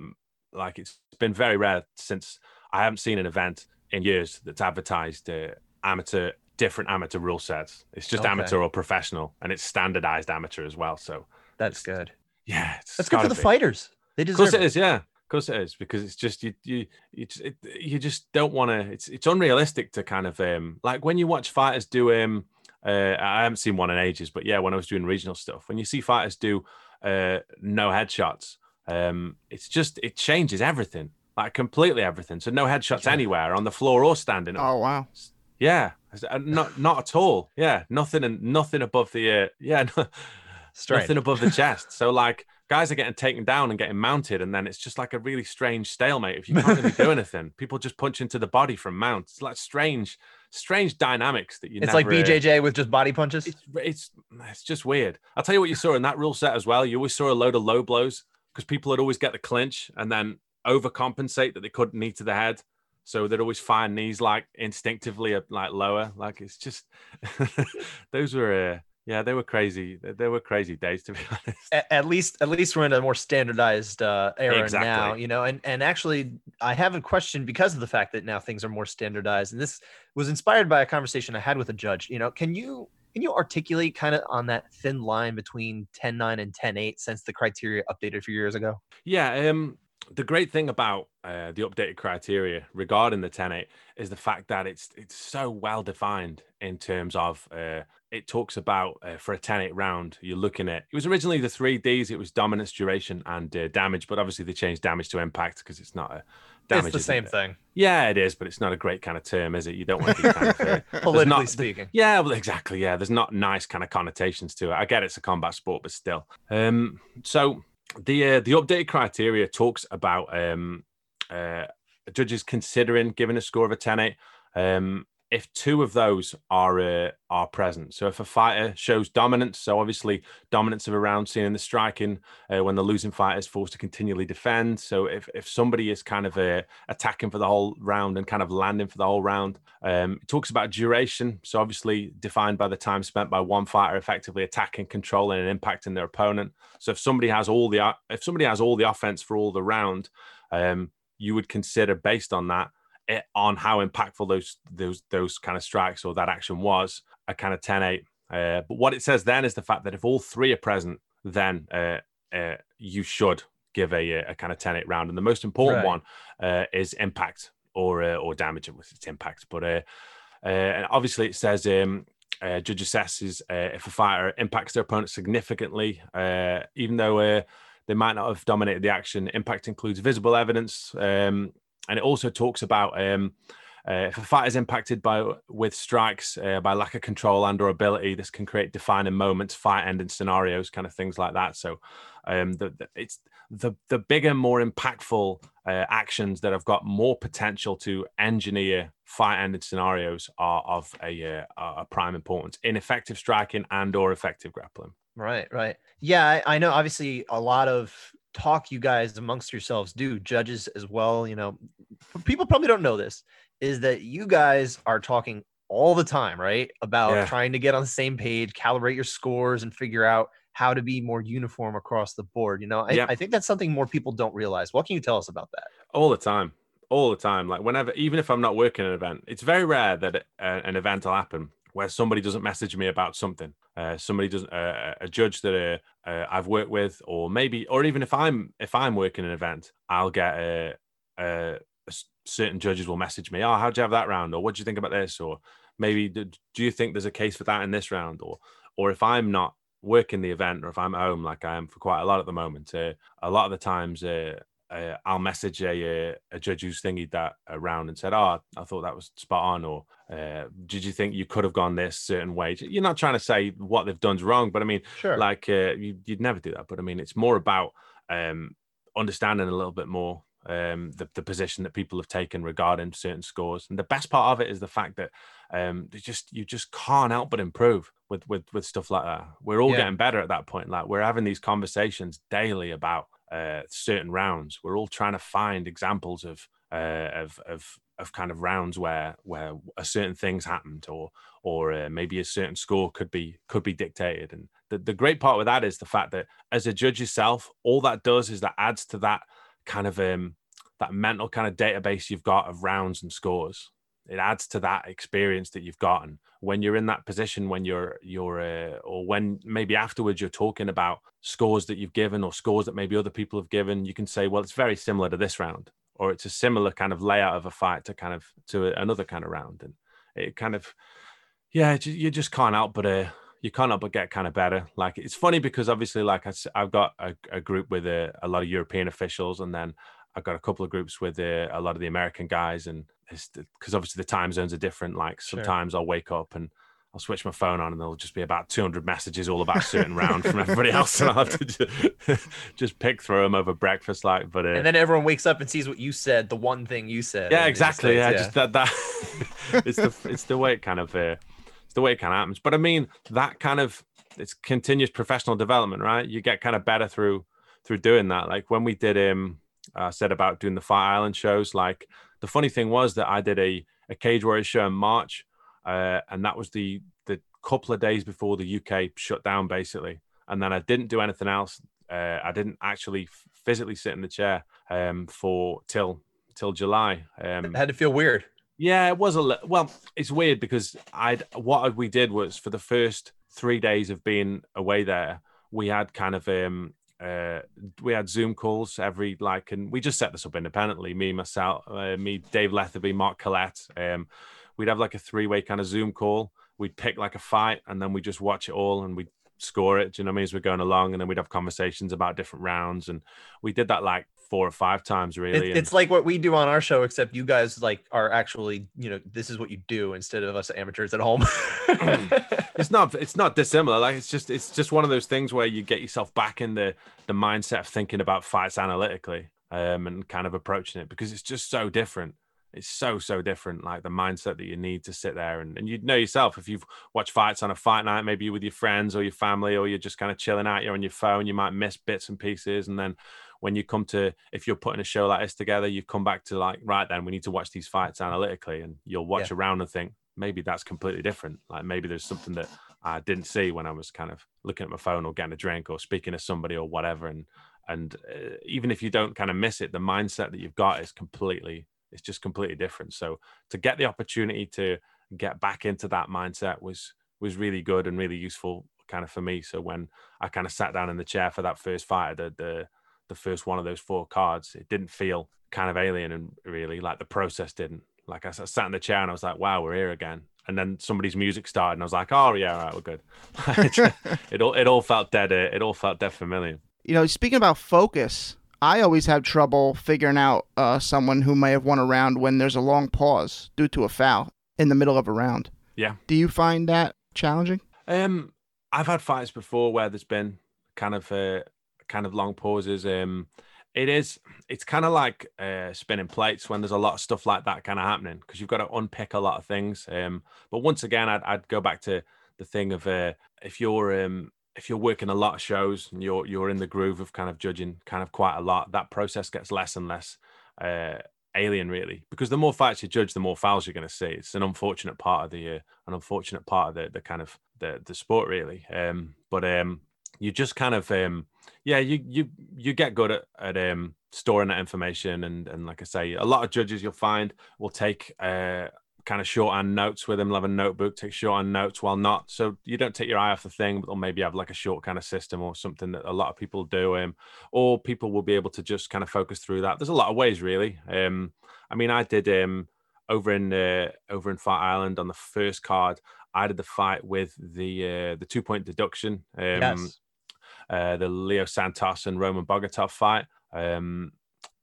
like it's been very rare since I haven't seen an event in years that's advertised uh, amateur different amateur rule sets. It's just Okay. amateur or professional, and it's standardized amateur as well. So That's good. yeah, it's That's good for the be. fighters. They Of deserve course it. it is, yeah. Of course it is because it's just you you you just, it, you just don't want to. It's it's unrealistic to kind of um like when you watch fighters do um uh I haven't seen one in ages, but yeah, when I was doing regional stuff, when you see fighters do uh no headshots, um it's just it changes everything like completely everything. So no headshots Yeah. anywhere on the floor or standing up. Oh wow. Yeah, uh, not not at all. Yeah, nothing and nothing above the uh, yeah. No, Strange. nothing above the chest. So like guys are getting taken down and getting mounted, and then it's just like a really strange stalemate. If you can't really do anything, people just punch into the body from mount. It's like strange, strange dynamics that you. It's like BJJ with just body punches. It's it's it's just weird. I'll tell you what you saw in that rule set as well. You always saw a load of low blows because people would always get the clinch and then overcompensate that they couldn't knee to the head. So they'd always find knees like instinctively uh, like lower. Like it's just those were uh, yeah they were crazy. They were crazy days to be honest. at, at least at least we're in a more standardized uh, era now you know and and actually i have a question because of the fact that now things are more standardized and this was inspired by a conversation i had with a judge you know can you can you articulate kind of on that thin line between 10-9 and 10-8 since the criteria updated a few years ago Yeah, um, the great thing about uh, the updated criteria regarding the 10-8 is the fact that it's it's so well defined in terms of uh, it talks about uh, for a 10-8 round you're looking at it was originally the three Ds it was dominance duration and uh, damage but obviously they changed damage to impact because it's not a damage it's the same it? thing yeah it is but it's not a great kind of term is it you don't want to be kind of politically not- speaking yeah, well, exactly. Yeah, there's not nice kind of connotations to it. I get it's a combat sport, but still. Um, so the uh, the updated criteria talks about um, uh, judges considering giving a score of a 10-8 um, if two of those are uh, are present. So if a fighter shows dominance, so obviously dominance of a round seen in the striking uh, when the losing fighter is forced to continually defend. So if if somebody is kind of uh, attacking for the whole round and kind of landing for the whole round, um, it talks about duration. So obviously defined by the time spent by one fighter effectively attacking, controlling, and impacting their opponent. So if somebody has all the if somebody has all the offense for all the round, um, you would consider based on that on how impactful those those those kind of strikes or that action was a kind of 10-8 uh, but what it says then is the fact that if all three are present then uh, uh, you should give a, a kind of 10-8 round and the most important Right. one uh, is impact or uh, or damage with its impact but uh, uh, and obviously it says um, uh, judge assesses uh, if a fighter impacts their opponent significantly, uh, even though uh, they might not have dominated the action. Impact includes visible evidence, um, and it also talks about um, uh, if a fight is impacted by with strikes uh, by lack of control and or ability, this can create defining moments, fight-ending scenarios, kind of things like that. So, um, the, the, it's the the bigger, more impactful uh, actions that have got more potential to engineer fight-ending scenarios are of a, uh, a prime importance in effective striking and or effective grappling. Right, right. Yeah, I, I know. Obviously, a lot of talk you guys amongst yourselves do, judges as well. You know, people probably don't know this is that you guys are talking all the time, right? About yeah. trying to get on the same page, calibrate your scores, and figure out how to be more uniform across the board. You know, I, I, think that's something more people don't realize. What can you tell us about that? All the time, all the time. Like whenever, even if I'm not working an event, it's very rare that an event will happen where somebody doesn't message me about something. Uh, somebody doesn't, uh, a judge that uh, uh, I've worked with, or maybe, or even if I'm if I'm working an event, I'll get a, a certain judges will message me, "Oh, how'd you have that round?" or "What do you think about this?" or maybe do you think there's a case for that in this round? Or or if I'm not working the event, or if I'm home like I am for quite a lot at the moment, uh, a lot of the times uh, I'll message a, uh, a judge who's thingied that around and said, "Oh, I thought that was spot on," or uh, "Did you think you could have gone this certain way?" You're not trying to say what they've done's wrong, but I mean, sure. like uh, you, would never do that. But I mean, it's more about um, understanding a little bit more um, the, the position that people have taken regarding certain scores. And the best part of it is the fact that um, just you just can't help but improve with with with stuff like that. We're all yeah. getting better at that point. Like we're having these conversations daily about uh, certain rounds. We're all trying to find examples of uh, of of of kind of rounds where where a certain things happened or or uh, maybe a certain score could be could be dictated and the, the great part with that is the fact that as a judge yourself all that does is that adds to that kind of um, that mental kind of database you've got of rounds and scores. It adds to that experience that you've gotten when you're in that position when you're you're uh, or when maybe afterwards you're talking about scores that you've given or scores that maybe other people have given. You can say, well, it's very similar to this round, or it's a similar kind of layout of a fight to kind of to another kind of round, and it kind of yeah, you just can't help but uh, you can't help but get kind of better. Like it's funny because obviously, like I, have got a, a, group with a, a, lot of European officials, and then I've got a couple of groups with uh, a lot of the American guys, and because obviously the time zones are different. Like sometimes sure. I'll wake up and I'll switch my phone on, and there'll just be about 200 messages all about a certain round from everybody else, and I'll have to just, just pick through them over breakfast. Like, but uh, and then everyone wakes up and sees what you said, the one thing you said. Yeah, exactly. yeah, yeah, just that that it's the it's the way it kind of. Uh, the way it kind of happens. But I mean, that kind of it's continuous professional development, right? You get kind of better through through doing that. Like when we did um uh, said about doing the Fight Island shows, like the funny thing was that I did a a Cage Warriors show in March, uh, and that was the the couple of days before the UK shut down, basically. And then I didn't do anything else. Uh, I didn't actually physically sit in the chair um, for till till July. Um, it had to feel weird. Yeah, it was a li- well. It's weird because I what we did was for the first three days of being away there, we had kind of um uh we had Zoom calls every like, and we just set this up independently. Me, myself, uh, me, Dave Lethaby, Mark Collette. Um, we'd have like a three way kind of Zoom call. We'd pick like a fight, and then we just watch it all, and we score it. Do you know what I mean? As we're going along, and then we'd have conversations about different rounds, and we did that like four or five times really. It, it's like what we do on our show, except you guys like are actually, you know, this is what you do instead of us amateurs at home. it's not it's not dissimilar. Like it's just it's just one of those things where you get yourself back in the the mindset of thinking about fights analytically um and kind of approaching it because it's just so different. It's so so different, like the mindset that you need to sit there and, and you know yourself if you've watched fights on a fight night, maybe you're with your friends or your family, or you're just kind of chilling out, you're on your phone, you might miss bits and pieces, and then when you come to if you're putting a show like this together, you come back to like right then we need to watch these fights analytically, and you'll watch yeah. around and think maybe that's completely different. Like maybe there's something that I didn't see when I was kind of looking at my phone or getting a drink or speaking to somebody or whatever. And and uh, even if you don't kind of miss it, the mindset that you've got is completely it's just completely different. So to get the opportunity to get back into that mindset was was really good and really useful kind of for me. So when I kind of sat down in the chair for that first fight, the the the first one of those four cards, it didn't feel kind of alien and really like the process didn't. Like I, sat in the chair and I was like, wow, we're here again. And then somebody's music started and I was like, oh yeah, all right, we're good. it all it all felt dead. Uh, it all felt dead familiar. You know, speaking about focus, I always have trouble figuring out uh, someone who may have won a round when there's a long pause due to a foul in the middle of a round. Yeah. Do you find that challenging? Um, I've had fights before where there's been kind of uh, kind of long pauses. Um, it is it's kind of like uh, spinning plates when there's a lot of stuff like that kind of happening because you've got to unpick a lot of things. Um, but once again, I'd, I'd go back to the thing of uh, if you're um, if you're working a lot of shows and you're you're in the groove of kind of judging kind of quite a lot, that process gets less and less uh, alien really because the more fights you judge, the more fouls you're going to see. It's an unfortunate part of the uh, an unfortunate part of the the kind of the the sport really. Um, but um, you just kind of um, yeah, you you you get good at, at um, storing that information and and like I say, a lot of judges you'll find will take uh, kind of shorthand notes with them. Have a notebook, take shorthand notes while not. So you don't take your eye off the thing, but they'll maybe have like a short kind of system or something that a lot of people do. Um, or people will be able to just kind of focus through that. There's a lot of ways, really. Um, I mean, I did um over in uh, over in Fight Island on the first card. I did the fight with the uh, the two point deduction. Um, yes. Uh, the Leo Santos and Roman Bogatov fight. Um,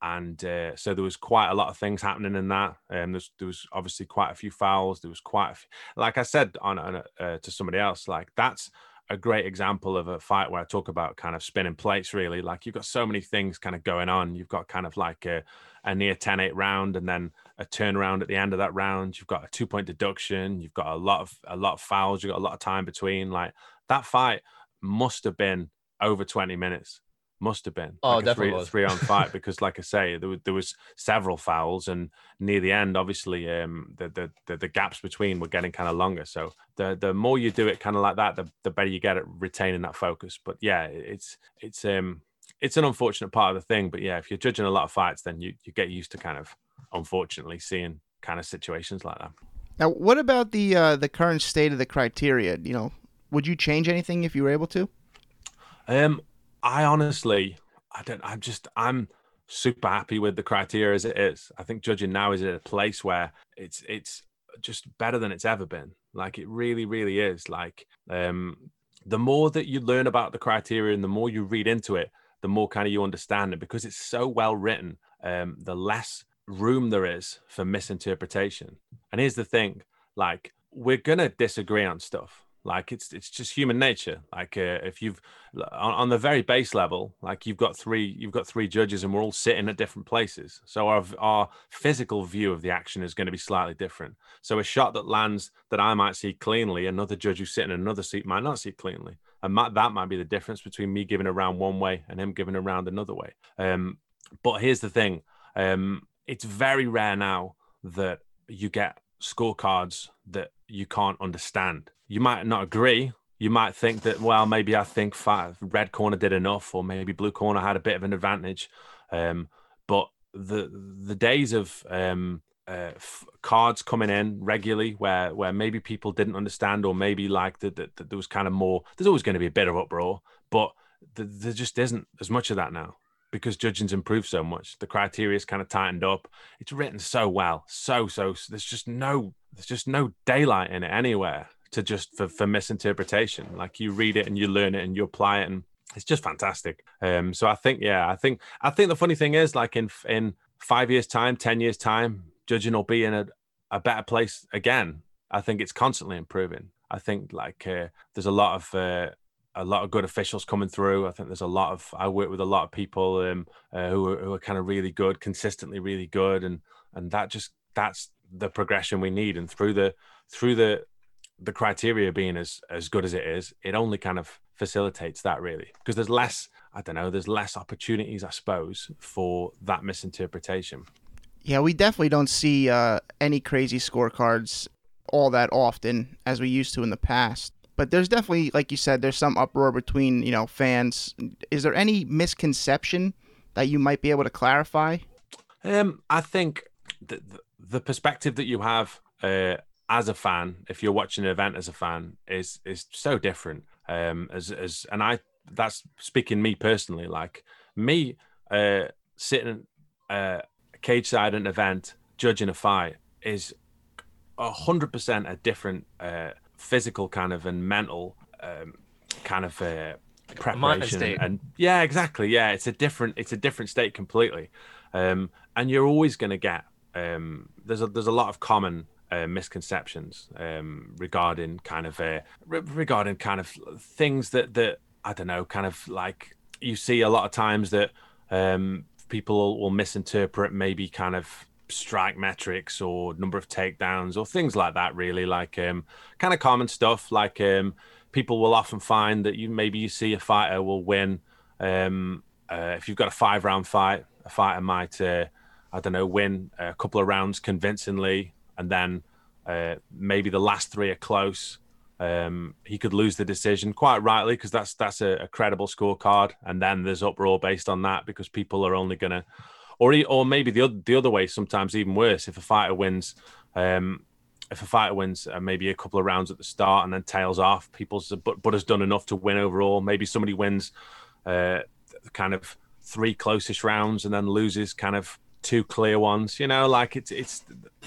and uh, so there was quite a lot of things happening in that. Um, there was obviously quite a few fouls. There was quite, a few, like I said on, on uh, to somebody else, like that's a great example of a fight where I talk about kind of spinning plates. Really, like you've got so many things kind of going on. You've got kind of like a, a near 10-8 round, and then a turnaround at the end of that round. You've got a two point deduction. You've got a lot of a lot of fouls. You've got a lot of time between. Like that fight must have been over 20 minutes must have been oh like definitely three, three on fight because like i say there, there was several fouls and near the end obviously um the, the the, the gaps between were getting kind of longer. So the the more you do it kind of like that the, the better you get at retaining that focus. But yeah it's it's um it's an unfortunate part of the thing. But yeah if you're judging a lot of fights then you you get used to kind of unfortunately seeing kind of situations like that. Now what about the uh the current state of the criteria? You know would you change anything if you were able to um I honestly, I don't. I'm just, I'm super happy with the criteria as it is. I think judging now is at a place where it's it's just better than it's ever been. Like it really, really is. Like um, the more that you learn about the criteria and the more you read into it, the more kind of you understand it because it's so well written. Um, the less room there is for misinterpretation. And here's the thing: like we're gonna disagree on stuff like it's it's just human nature. Like uh, if you've on, on, the very base level like you've got three you've got three judges and we're all sitting at different places. So our our physical view of the action is going to be slightly different. So a shot that lands that i might see cleanly another judge who's sitting in another seat might not see cleanly. And that might be the difference between me giving a round one way and him giving a round another way. Um, but here's the thing um, it's very rare now that you get scorecards that you can't understand you might not agree. You might think that, well, maybe I think five, red corner did enough, or maybe blue corner had a bit of an advantage. Um, but the the days of um, uh, f- cards coming in regularly where where maybe people didn't understand, or maybe like that the, the, there was kind of more. There's always going to be a bit of uproar, but the, there just isn't as much of that now because judging's improved so much. The criteria is kind of tightened up. It's written so well, so so. There's just no there's just no daylight in it anywhere to just for, for misinterpretation. Like you read it and you learn it and you apply it, and it's just fantastic. Um, so I think, yeah, I think I think the funny thing is, like in in five years' time, ten years' time, judging will be in a, a better place again. I think it's constantly improving. I think like uh, there's a lot of uh, a lot of good officials coming through. I think there's a lot of I work with a lot of people um, uh, who are, who are kind of really good, consistently really good, and and that just that's the progression we need. And through the through the the criteria being as as good as it is, it only kind of facilitates that really because there's less I don't know, there's less opportunities I suppose for that misinterpretation. Yeah, we definitely don't see uh, any crazy scorecards all that often as we used to in the past. But there's definitely, like you said, there's some uproar between you know fans. Is there any misconception that you might be able to clarify? Um, I think the, the perspective that you have uh, as a fan, if you're watching an event as a fan, is is so different. Um, as as and I that's speaking me personally. Like me, uh, sitting uh, cage side at an event, judging a fight is a hundred percent a different uh, physical kind of and mental um, kind of uh, preparation state. and yeah exactly yeah it's a different it's a different state completely um and you're always going to get um there's a there's a lot of common uh, misconceptions um regarding kind of uh, re- regarding kind of things that that i don't know kind of like you see a lot of times that um people will, misinterpret maybe kind of strike metrics or number of takedowns or things like that really like um kind of common stuff like um people will often find that you maybe you see a fighter will win um uh, if you've got a five round fight a fighter might uh, i don't know win a couple of rounds convincingly and then uh, maybe the last three are close um, he could lose the decision quite rightly because that's that's a, a credible scorecard, and then there's uproar based on that because people are only gonna, or he- or maybe the other the other way. Sometimes even worse if a fighter wins, um, if a fighter wins uh, maybe a couple of rounds at the start and then tails off, people's but but has done enough to win overall. Maybe somebody wins, uh, kind of three closest rounds and then loses kind of two clear ones. You know, like it's it's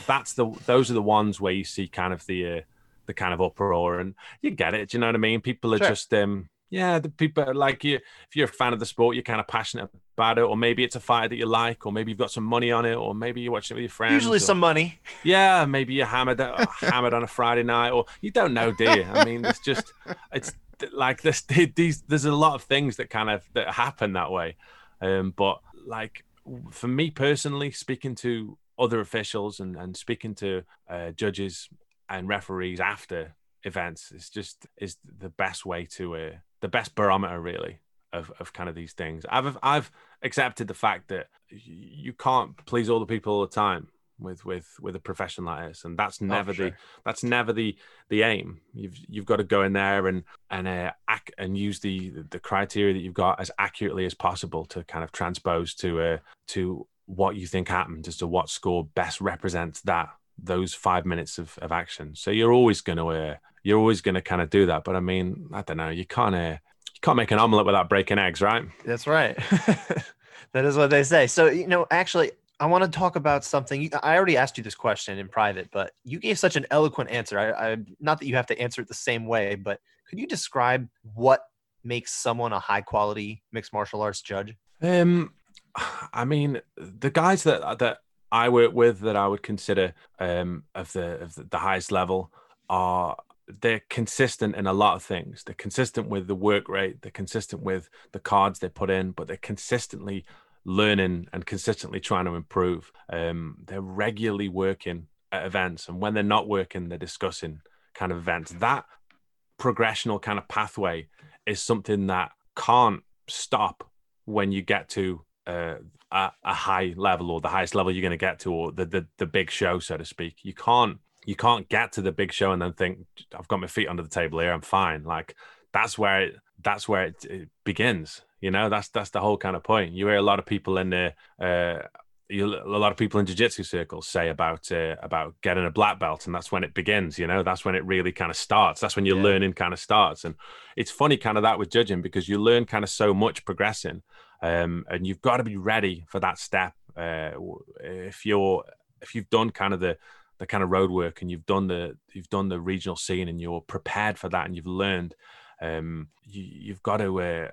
that's the those are the ones where you see kind of the uh, the kind of uproar and you get it. Do you know what I mean? People are Sure. just um yeah, the people like you if you're a fan of the sport, you're kind of passionate about it, or maybe it's a fight that you like, or maybe you've got some money on it, or maybe you're watching it with your friends. Usually or- some money. yeah, maybe you're hammered hammered on a Friday night, or you don't know, do you? I mean, it's just it's like this. These there's a lot of things that kind of that happen that way, um, but like for me personally, speaking to other officials and and speaking to uh, judges and referees after events, it's just is the best way to uh, the best barometer really of, of kind of these things. I've I've accepted the fact that you can't please all the people all the time with with with a profession like this, and that's never the sure. that's never the the aim. You've you've got to go in there and and uh, ac- and use the the criteria that you've got as accurately as possible to kind of transpose to uh, to what you think happened as to what score best represents that those five minutes of, of action. So you're always going to uh, you're always going to kind of do that. But I mean, I don't know. You can't uh, you can't make an omelet without breaking eggs, right? That's right. that is what they say. So, you know, actually, I want to talk about something. I already asked you this question in private, but you gave such an eloquent answer. I, I not that you have to answer it the same way, but could you describe what makes someone a high quality mixed martial arts judge? Um, I mean, the guys that that I work with that I would consider um of the of the, highest level are they're consistent in a lot of things. They're consistent with the work rate. They're consistent with the cards they put in, but they're consistently learning and consistently trying to improve. Um, they're regularly working at events, and when they're not working, they're discussing kind of events. That progressional kind of pathway is something that can't stop when you get to uh, a, a high level or the highest level you're going to get to or the, the the big show so to speak you can't you can't get to the big show and then think i've got my feet under the table here i'm fine like that's where it that's where it, it begins you know that's that's the whole kind of point. You hear a lot of people in the uh you, a lot of people in jiu-jitsu circles say about uh, about getting a black belt and that's when it begins you know? That's when it really kind of starts. That's when your Yeah. learning kind of starts. And it's funny kind of that with judging because you learn kind of so much progressing um, and you've got to be ready for that step uh, if you're if you've done kind of the the kind of road work and you've done the you've done the regional scene and you're prepared for that and you've learned um, you, you've got to uh,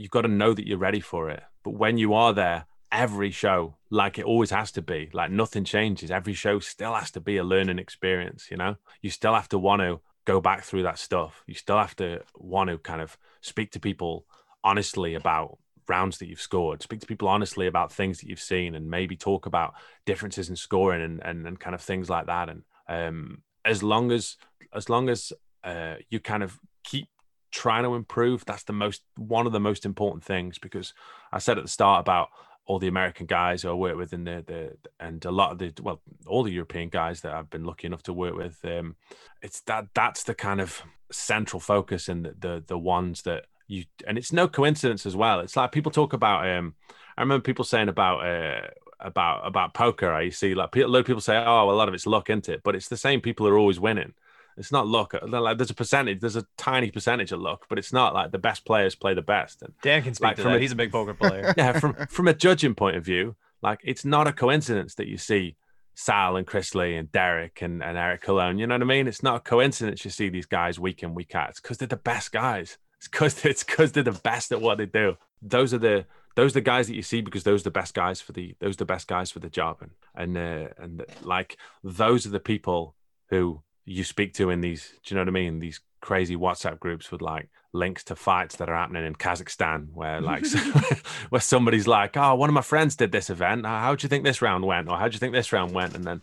you've got to know that you're ready for it. But when you are there every show like it always has to be like nothing changes. Every show still has to be a learning experience you know? You still have to want to go back through that stuff. You still have to want to kind of speak to people honestly about rounds that you've scored. Speak to people honestly about things that you've seen and maybe talk about differences in scoring and and, and kind of things like that. And um as long as as long as uh you kind of keep trying to improve that's the most one of the most important things because i said at the start about all the American guys who I work with in the, the and a lot of the well all the European guys that I've been lucky enough to work with um it's that that's the kind of central focus and the, the the ones that you and it's no coincidence as well. It's like people talk about um I remember people saying about uh about about poker I see like a lot of people say oh a lot of it's luck isn't it? But it's the same people who are always winning it's not luck like there's a percentage there's a tiny percentage of luck but it's not like the best players play the best and Dan can speak Like, to from that. a- He's a big poker player. yeah, from from a judging point of view, like it's not a coincidence that you see Sal and Chris Lee and Derek and, and Eric Colón. You know what I mean? It's not a coincidence you see these guys week in, week out. It's because they're the best guys It's because it's because they're the best at what they do. Those are the those are the guys that you see because those are the best guys for the those are the best guys for the job and and uh, and like those are the people who you speak to in these do you know what i mean these crazy whatsapp groups with like links to fights that are happening in kazakhstan where like where somebody's like oh one of my friends did this event how do you think this round went or how do you think this round went and then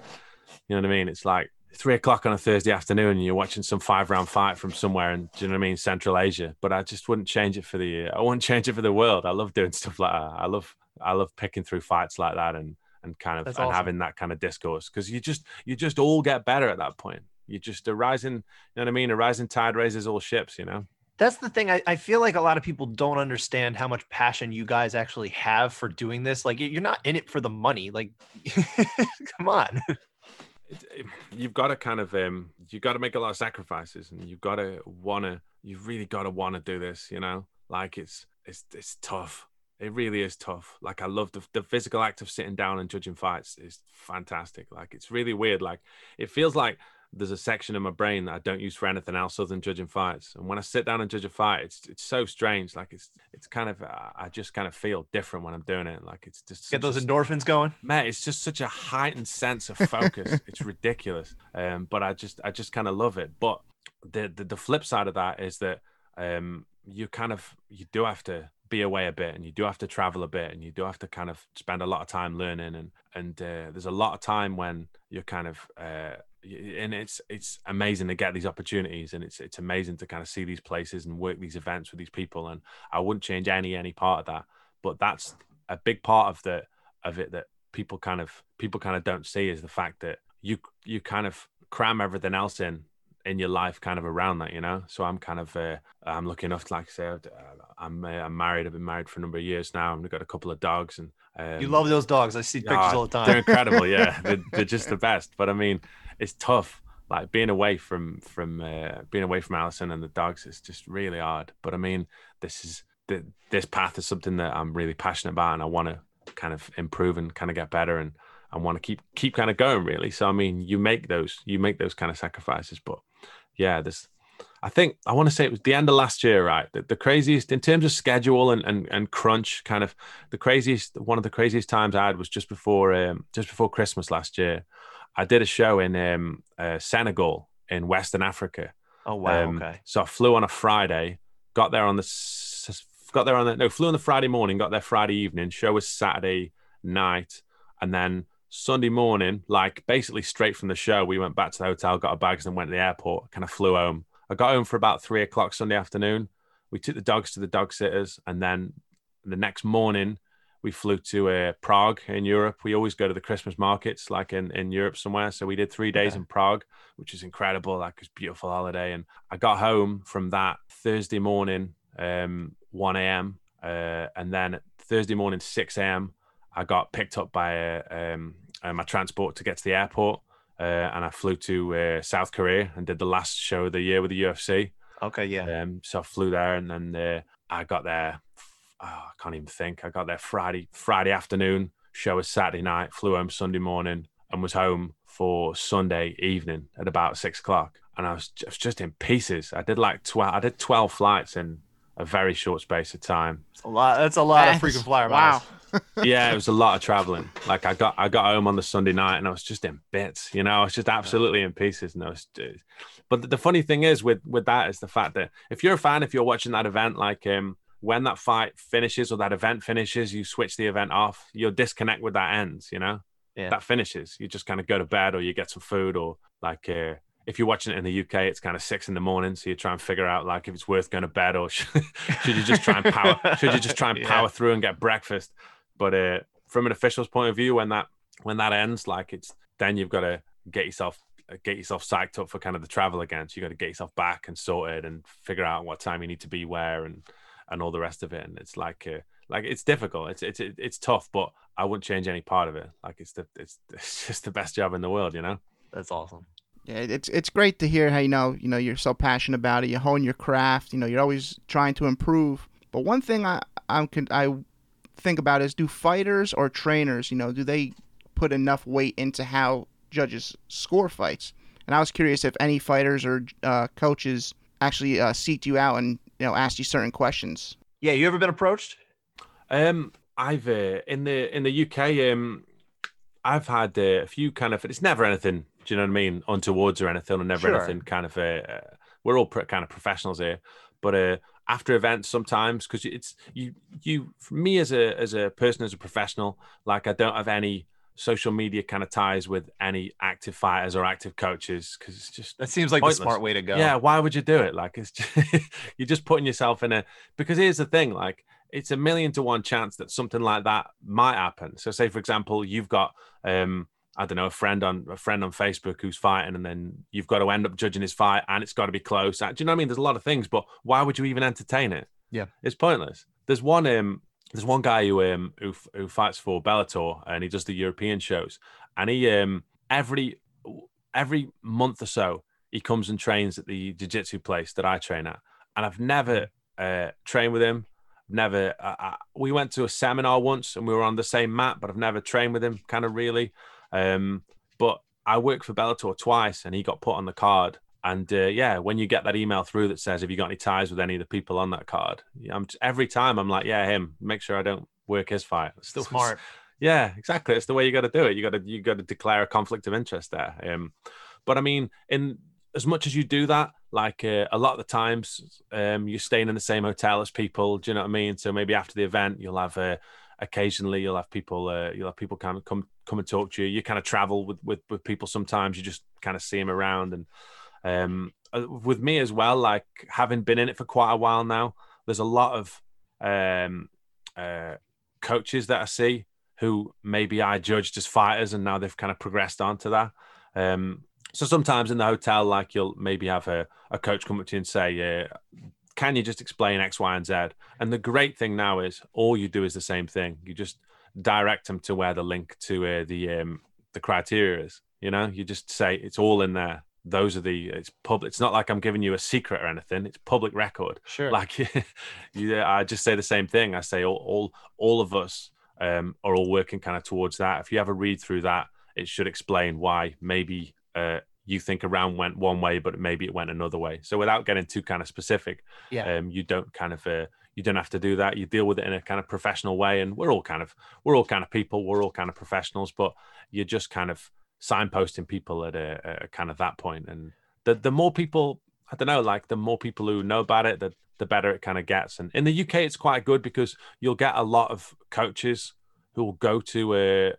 you know what i mean it's like three o'clock on a Thursday afternoon and you're watching some five round fight from somewhere in, do you know what I mean, Central Asia. But I just wouldn't change it for the, I wouldn't change it for the world. I love doing stuff like that. I love, I love picking through fights like that and, and kind of, That's and awesome. having that kind of discourse because you just, you just all get better at that point. You just a rising, you know what I mean? A rising tide raises all ships, you know? That's the thing. I, I feel like a lot of people don't understand how much passion you guys actually have for doing this. Like you're not in it for the money. Like, come on. it, it- you've got to kind of um you've got to make a lot of sacrifices and you've got to want to you've really got to want to do this you know like it's it's it's tough it really is tough like i love the, the physical act of sitting down and judging fights is fantastic like it's really weird like it feels like there's a section of my brain that I don't use for anything else other than judging fights. And when I sit down and judge a fight, it's it's so strange. Like it's it's kind of uh, I just kind of feel different when I'm doing it. Like it's just Get such a those endorphins going. man it's just such a heightened sense of focus it's ridiculous um but i just i just kind of love it but the, the the flip side of that is that um you kind of you do have to be away a bit and you do have to travel a bit and you do have to kind of spend a lot of time learning and and uh, there's a lot of time when you're kind of uh and it's it's amazing to get these opportunities and it's it's amazing to kind of see these places and work these events with these people and I wouldn't change any any part of that but that's a big part of the of it that people kind of people kind of don't see is the fact that you you kind of cram everything else in in your life kind of around that you know so i'm kind of uh, i'm lucky enough to, like i said uh, i'm uh, i'm married i've been married for a number of years now and i've got a couple of dogs and um, You love those dogs. I see pictures Ah, all the time. They're incredible, yeah. They're, they're just the best. But I mean, it's tough. Like being away from from uh, being away from Allison and the dogs is just really hard. But I mean, this is th- this path is something that I'm really passionate about, and I want to kind of improve and kind of get better, and I want to keep keep kind of going really. So I mean, you make those you make those kind of sacrifices, but yeah, there's I think I want to say it was the end of last year, right? The, the craziest in terms of schedule and, and and crunch, kind of the craziest one of the craziest times I had was just before um, just before Christmas last year. I did a show in um, uh, Senegal in Western Africa. Oh wow. Um, okay. So I flew on a Friday, got there on the got there on the no flew on the Friday morning, got there Friday evening. Show was Saturday night, and then Sunday morning, like basically straight from the show, we went back to the hotel, got our bags, and went to the airport. Kind of flew home. I got home for about three o'clock Sunday afternoon. We took the dogs to the dog sitters, and then the next morning we flew to uh, Prague in Europe. We always go to the Christmas markets, like in, in Europe somewhere. So we did three days Okay. in Prague, which is incredible. Like it's a beautiful holiday. And I got home from that Thursday morning, um, 1 a.m. Uh, and then Thursday morning, 6 a.m. I got picked up by uh, um, uh, my transport to get to the airport. Uh, and I flew to uh, South Korea and did the last show of the year with the UFC. Okay. Yeah. Um, so I flew there, and then uh, I got there. Oh, I can't even think. I got there Friday Friday afternoon. Show was Saturday night. Flew home Sunday morning, and was home for Sunday evening at about six o'clock. And I was just, just in pieces. I did like twelve. I did twelve flights in a very short space of time. It's a lot. That's a lot of freaking flyer wow. yeah, it was a lot of traveling. Like I got I got home on the Sunday night and I was just in bits. You know, I was just absolutely in pieces. And I was, but the, the funny thing is with with that is the fact that if you're a fan, if you're watching that event, like um when that fight finishes or that event finishes, you switch the event off. Your disconnect with that ends. You know, Yeah. that finishes. You just kind of go to bed or you get some food or like. uh if you're watching it in the UK, it's kind of six in the morning, so you try and figure out like if it's worth going to bed or should, should you just try and power? should you just try and Yeah. power through and get breakfast? But uh, from an official's point of view, when that when that ends, like it's then you've got to get yourself get yourself psyched up for kind of the travel again. So you got to get yourself back and sorted and figure out what time you need to be where and and all the rest of it. And it's like uh, like it's difficult. It's it's it's tough, but I wouldn't change any part of it. Like it's the it's, it's just the best job in the world, you know. That's awesome. Yeah, it's it's great to hear how you know you know you're so passionate about it. You hone your craft. You know you're always trying to improve. But one thing I I'm con- I think about is do fighters or trainers you know do they put enough weight into how judges score fights? And I was curious if any fighters or uh, coaches actually uh, seeked you out and you know ask you certain questions. Yeah, you ever been approached? Um, I've uh, in the in the UK, um, I've had uh, a few kind of. It's never anything. Do you know what I mean? Untowards or anything, or never Sure. anything. Kind of. Uh, uh, we're all pr- kind of professionals here, but uh, after events sometimes because it's you you for me as a as a person as a professional, like I don't have any social media kind of ties with any active fighters or active coaches because it's just That seems like Pointless. the smart way to go. yeah, why would you do it? Like it's just, you're just putting yourself in a because here's the thing, like it's a million to one chance that something like that might happen. So say for example, you've got um I don't know, a friend on a friend on Facebook who's fighting, and then you've got to end up judging his fight, and it's got to be close. Do you know what I mean? There's a lot of things, but why would you even entertain it? Yeah. it's pointless. There's one um, there's one guy who um who, who fights for Bellator, and he does the European shows, and he um every every month or so he comes and trains at the jiu-jitsu place that I train at, and I've never uh, trained with him. Never. I, I, we went to a seminar once, and we were on the same mat, but I've never trained with him, kind of really. Um, but I worked for Bellator twice, and he got put on the card. And uh, yeah, when you get that email through that says, "Have you got any ties with any of the people on that card?" I'm every time I'm like, "Yeah, him." Make sure I don't work his fight. It's still Smart. yeah, exactly. It's the way you got to do it. You got to you got to declare a conflict of interest there. Um, but I mean, in as much as you do that, like uh, a lot of the times, um, you're staying in the same hotel as people. Do you know what I mean? So maybe after the event, you'll have uh, occasionally you'll have people uh, you'll have people kind of come come and talk to you. You kind of travel with with, with people sometimes. You just kind of see them around and um, uh, with me as well. Like having been in it for quite a while now, there's a lot of um, uh, coaches that I see who maybe I judged as fighters, and now they've kind of progressed onto that. Um, so sometimes in the hotel, like you'll maybe have a, a coach come up to you and say, uh, "Can you just explain X, Y, and Z?" And the great thing now is all you do is the same thing. You just direct them to where the link to uh, the um, the criteria is. You know, you just say it's all in there. Those are the it's public. It's not like I'm giving you a secret or anything. It's public record Sure. like you i just say the same thing i say all all, all of us um, are all working kind of towards that if you have a read through that it should explain why maybe uh, you think a round went one way but maybe it went another way so without getting too kind of specific Yeah. um, you don't kind of uh, you don't have to do that you deal with it in a kind of professional way and we're all kind of we're all kind of people we're all kind of professionals but you're just kind of signposting people at a, a kind of that point and the the more people I don't know, like the more people who know about it, the the better it kind of gets. And in the UK, it's quite good because you'll get a lot of coaches who will go to uh,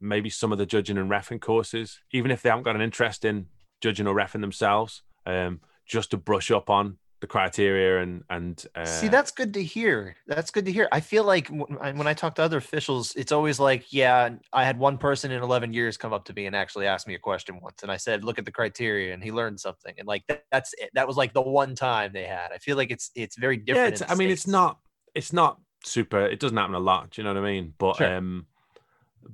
maybe some of the judging and refing courses, even if they haven't got an interest in judging or refing themselves, um, just to brush up on the criteria and and uh, See, that's good to hear. That's good to hear. I feel like when I, when I talk to other officials, it's always like, yeah, I had one person in 11 years come up to me and actually ask me a question once. And I said, look at the criteria and he learned something. And like, that, that's it. That was like the one time they had. I feel like it's, it's very yeah. different. It's, I mean, it's not it's not super. It doesn't happen a lot. Do you know what I mean? But Sure. um,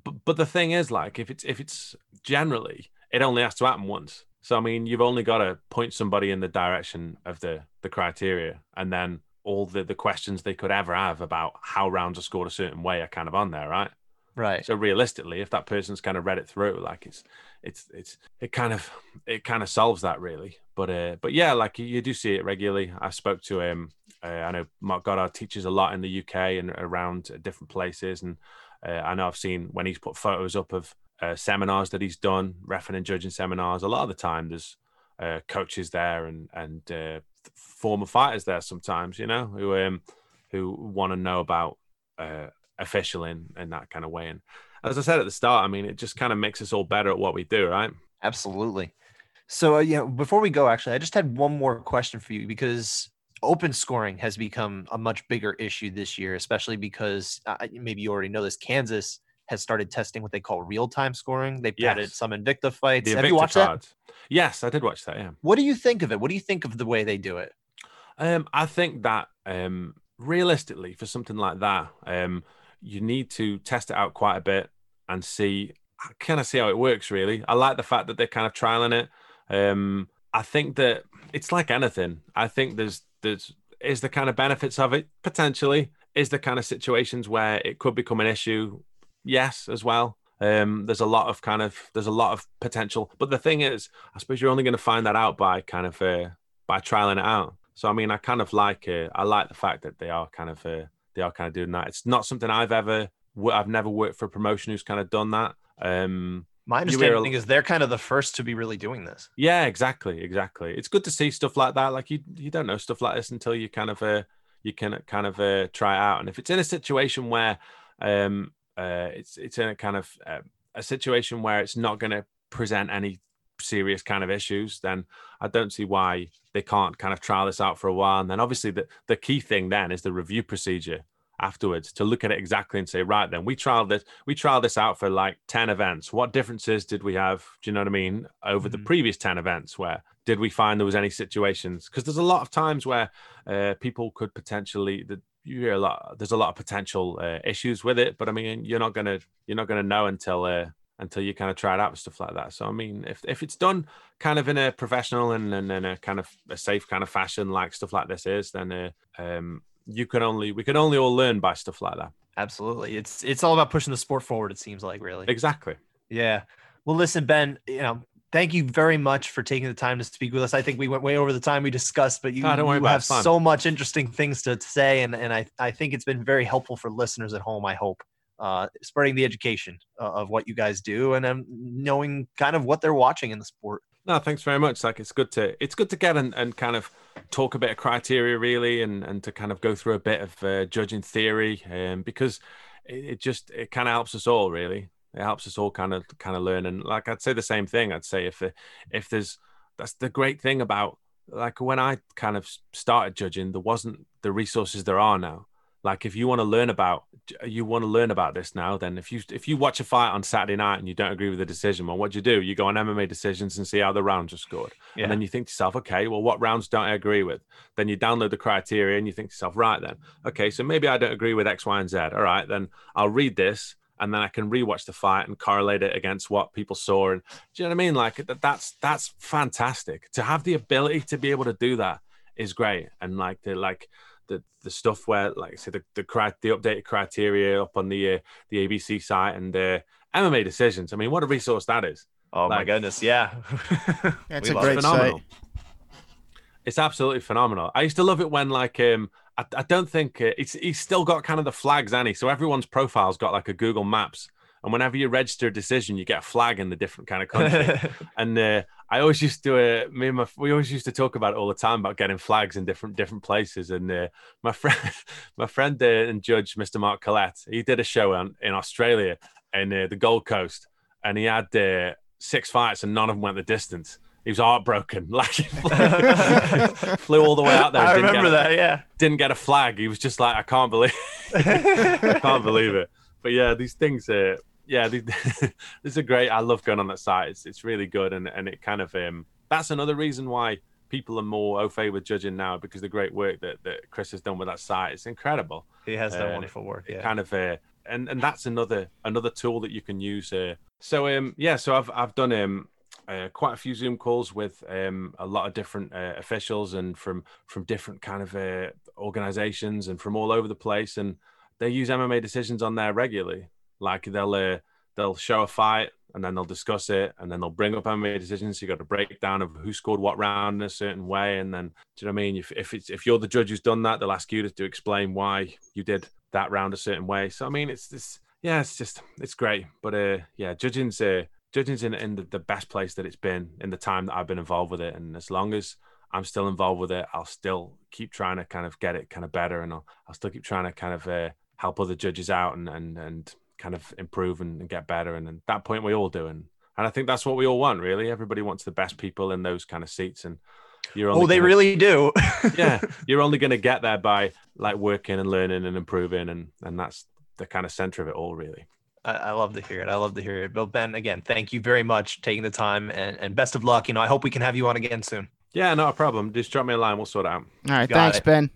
but but the thing is, like, if it's if it's generally, it only has to happen once. So I mean, you've only got to point somebody in the direction of the the criteria, and then all the the questions they could ever have about how rounds are scored a certain way are kind of on there, right? right. So realistically, if that person's kind of read it through, like it's it's it's it kind of it kind of solves that really. But uh, but yeah, like you, do see it regularly. I spoke to him. Uh, I know Marc Goddard teaches a lot in the UK and around different places, and uh, I know I've seen when he's put photos up of uh, seminars that he's done, refing and judging seminars. A lot of the time, there's uh, coaches there and and uh, former fighters there sometimes, you know, who um who want to know about uh, officialing in that kind of way. And as I said at the start, I mean, it just kind of makes us all better at what we do, right? Absolutely. So, uh, yeah, before we go, actually, I just had one more question for you because open scoring has become a much bigger issue this year, especially because uh, maybe you already know this. Kansas has started testing what they call real time scoring. They've added Yes. some Invicta fights. The Have you Invicta watched that? Yes, I did watch that. Yeah. What do you think of it? What do you think of the way they do it? Um, I think that um, realistically, for something like that, um, you need to test it out quite a bit and see, kind of see how it works. Really, I like the fact that they're kind of trialing it. Um, I think that it's like anything. I think there's there's is the kind of benefits of it potentially. Is the kind of situations where it could become an issue? Yes, as well. Um, there's a lot of kind of there's a lot of potential, but the thing is, I suppose you're only going to find that out by kind of uh, by trialing it out. So I mean, I kind of like uh, I like the fact that they are kind of uh, they are kind of doing that. It's not something I've ever I've never worked for a promotion who's kind of done that. Um, My understanding is they're kind of the first to be really doing this. Yeah, exactly, exactly. It's good to see stuff like that. Like you, you don't know stuff like this until you kind of uh, you can kind of uh, try it out. And if it's in a situation where um, uh, it's it's in a kind of uh, a situation where it's not going to present any serious kind of issues, then I don't see why they can't kind of trial this out for a while. And then obviously the, the key thing then is the review procedure afterwards to look at it exactly and say, right, then we trialed this, we trialed this out for like 10 events. What differences did we have? Do you know what I mean? Over mm-hmm. the previous 10 events where did we find there was any situations? Because there's a lot of times where uh, people could potentially, the, you hear a lot, there's a lot of potential uh, issues with it, but I mean, you're not to, you're not to know until, uh, until you kind of try it out and stuff like that. So I mean, if if it's done kind of in a professional and, and in a kind of a safe kind of fashion, like stuff like this is, then uh, um, you can only we can only all learn by stuff like that. Absolutely, it's it's all about pushing the sport forward. It seems like really exactly. Yeah. Well, listen, Ben. You know, thank you very much for taking the time to speak with us. I think we went way over the time we discussed, but you, you have so much interesting things to say, and and I I think it's been very helpful for listeners at home. I hope. Uh, spreading the education uh, of what you guys do and um, knowing kind of what they're watching in the sport. No, thanks very much. Like it's good to it's good to get and, and kind of talk a bit of criteria really, and and to kind of go through a bit of uh, judging theory, um, because it, it just it kind of helps us all really. It helps us all kind of kind of learn. And like I'd say the same thing. I'd say if if there's that's the great thing about like when I kind of started judging, there wasn't the resources there are now like if you want to learn about you want to learn about this now then if you if you watch a fight on saturday night and you don't agree with the decision well what do you do you go on mma decisions and see how the rounds are scored yeah. and then you think to yourself okay well what rounds don't i agree with then you download the criteria and you think to yourself right then okay so maybe i don't agree with x y and z all right then i'll read this and then I can rewatch the fight and correlate it against what people saw. And do you know what I mean? Like that, that's that's fantastic to have the ability to be able to do that is great. And like the like the the stuff where, like I said, the the, the updated criteria up on the uh, the ABC site and uh, MMA decisions. I mean, what a resource that is! Oh like, my goodness, yeah, it's a great phenomenal. site. It's absolutely phenomenal. I used to love it when, like, um, I, I don't think uh, it's he's still got kind of the flags, Annie. So everyone's profile's got like a Google Maps and whenever you register a decision, you get a flag in the different kind of country. and uh, I always used to, uh, me and my, we always used to talk about it all the time about getting flags in different different places. And uh, my friend, my friend uh, and judge, Mr. Mark Collette, he did a show on, in Australia in uh, the Gold Coast, and he had uh, six fights, and none of them went the distance. He was heartbroken. Like flew all the way out there. I remember that. Yeah, didn't get a flag. He was just like, I can't believe, I can't believe it. But yeah, these things. Uh, yeah, these, this is a great. I love going on that site. It's it's really good, and and it kind of um that's another reason why people are more au fait with judging now because the great work that, that Chris has done with that site. It's incredible. He has done uh, wonderful work. Yeah. Kind of uh, and and that's another another tool that you can use. Uh, so um yeah, so I've I've done um uh, quite a few Zoom calls with um, a lot of different uh, officials and from from different kind of uh, organizations and from all over the place, and they use MMA decisions on there regularly. Like they'll uh, they'll show a fight and then they'll discuss it and then they'll bring up MMA decisions. You got a breakdown of who scored what round in a certain way, and then do you know what I mean? If if it's if you're the judge who's done that, they'll ask you to, to explain why you did that round a certain way. So I mean, it's this yeah, it's just it's great. But uh, yeah, judging's uh, judging's in in the, the best place that it's been in the time that I've been involved with it, and as long as I'm still involved with it, I'll still keep trying to kind of get it kind of better, and I'll, I'll still keep trying to kind of uh, help other judges out and and and kind of improve and, and get better. And at that point, we all do. And, and I think that's what we all want, really. Everybody wants the best people in those kind of seats. And you're only oh, they gonna, really do. yeah, you're only going to get there by like working and learning and improving, and and that's the kind of center of it all, really. I, I love to hear it. I love to hear it. But Ben, again, thank you very much taking the time and, and best of luck. You know, I hope we can have you on again soon. Yeah, not a problem. Just drop me a line. We'll sort it out. All right. thanks, it. Ben.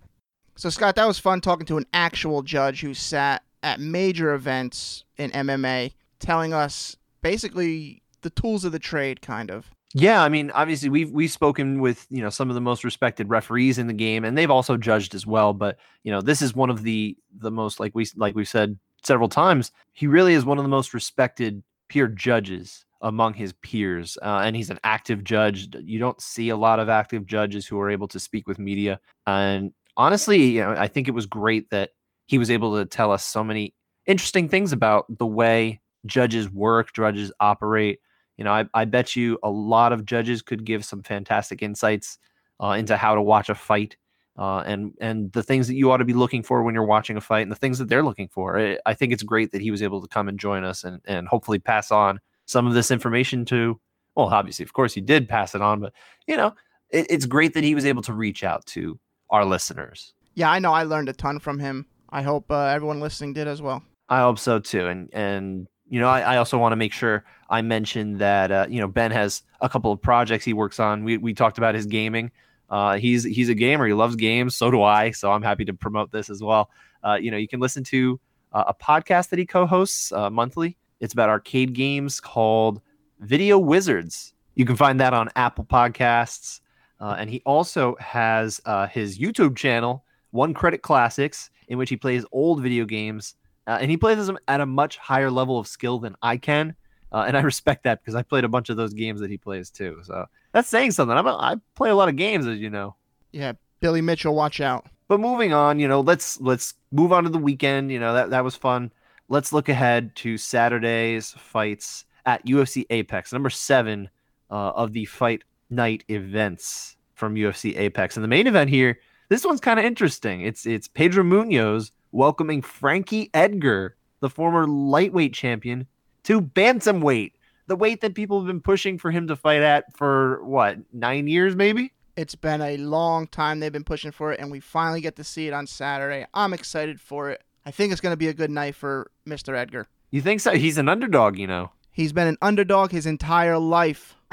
So, Scott, that was fun talking to an actual judge who sat at major events in MMA, telling us basically the tools of the trade, kind of. Yeah, I mean, obviously we've we've spoken with you know some of the most respected referees in the game, and they've also judged as well. But you know, this is one of the the most like we like we've said several times. He really is one of the most respected peer judges among his peers, uh, and he's an active judge. You don't see a lot of active judges who are able to speak with media. And honestly, you know, I think it was great that he was able to tell us so many interesting things about the way judges work, judges operate. You know, I, I bet you a lot of judges could give some fantastic insights uh, into how to watch a fight uh, and and the things that you ought to be looking for when you're watching a fight and the things that they're looking for. I, I think it's great that he was able to come and join us and and hopefully pass on some of this information to. Well, obviously, of course, he did pass it on, but you know, it, it's great that he was able to reach out to our listeners. Yeah, I know. I learned a ton from him. I hope uh, everyone listening did as well. I hope so too. And and you know, I, I also want to make sure I mention that uh, you know Ben has a couple of projects he works on. We we talked about his gaming. Uh, he's he's a gamer. He loves games. So do I. So I'm happy to promote this as well. Uh, you know, you can listen to uh, a podcast that he co-hosts uh, monthly. It's about arcade games called Video Wizards. You can find that on Apple Podcasts, uh, and he also has uh, his YouTube channel, One Credit Classics, in which he plays old video games, and he plays them at a much higher level of skill than I can. And I respect that because I played a bunch of those games that he plays too. So that's saying something. I'm a, I play a lot of games, as you know. Yeah, Billy Mitchell, watch out. But moving on, you know, let's let's move on to the weekend. You know that that was fun. Let's look ahead to Saturday's fights at UFC Apex, number seven uh, of the fight night events from UFC Apex. And the main event here, this one's kind of interesting. It's it's Pedro Munhoz welcoming Frankie Edgar, the former lightweight champion, to bantamweight the weight that people have been pushing for him to fight at for what nine years maybe it's been a long time they've been pushing for it and we finally get to see it on saturday i'm excited for it i think it's going to be a good night for mr edgar you think so he's an underdog you know he's been an underdog his entire life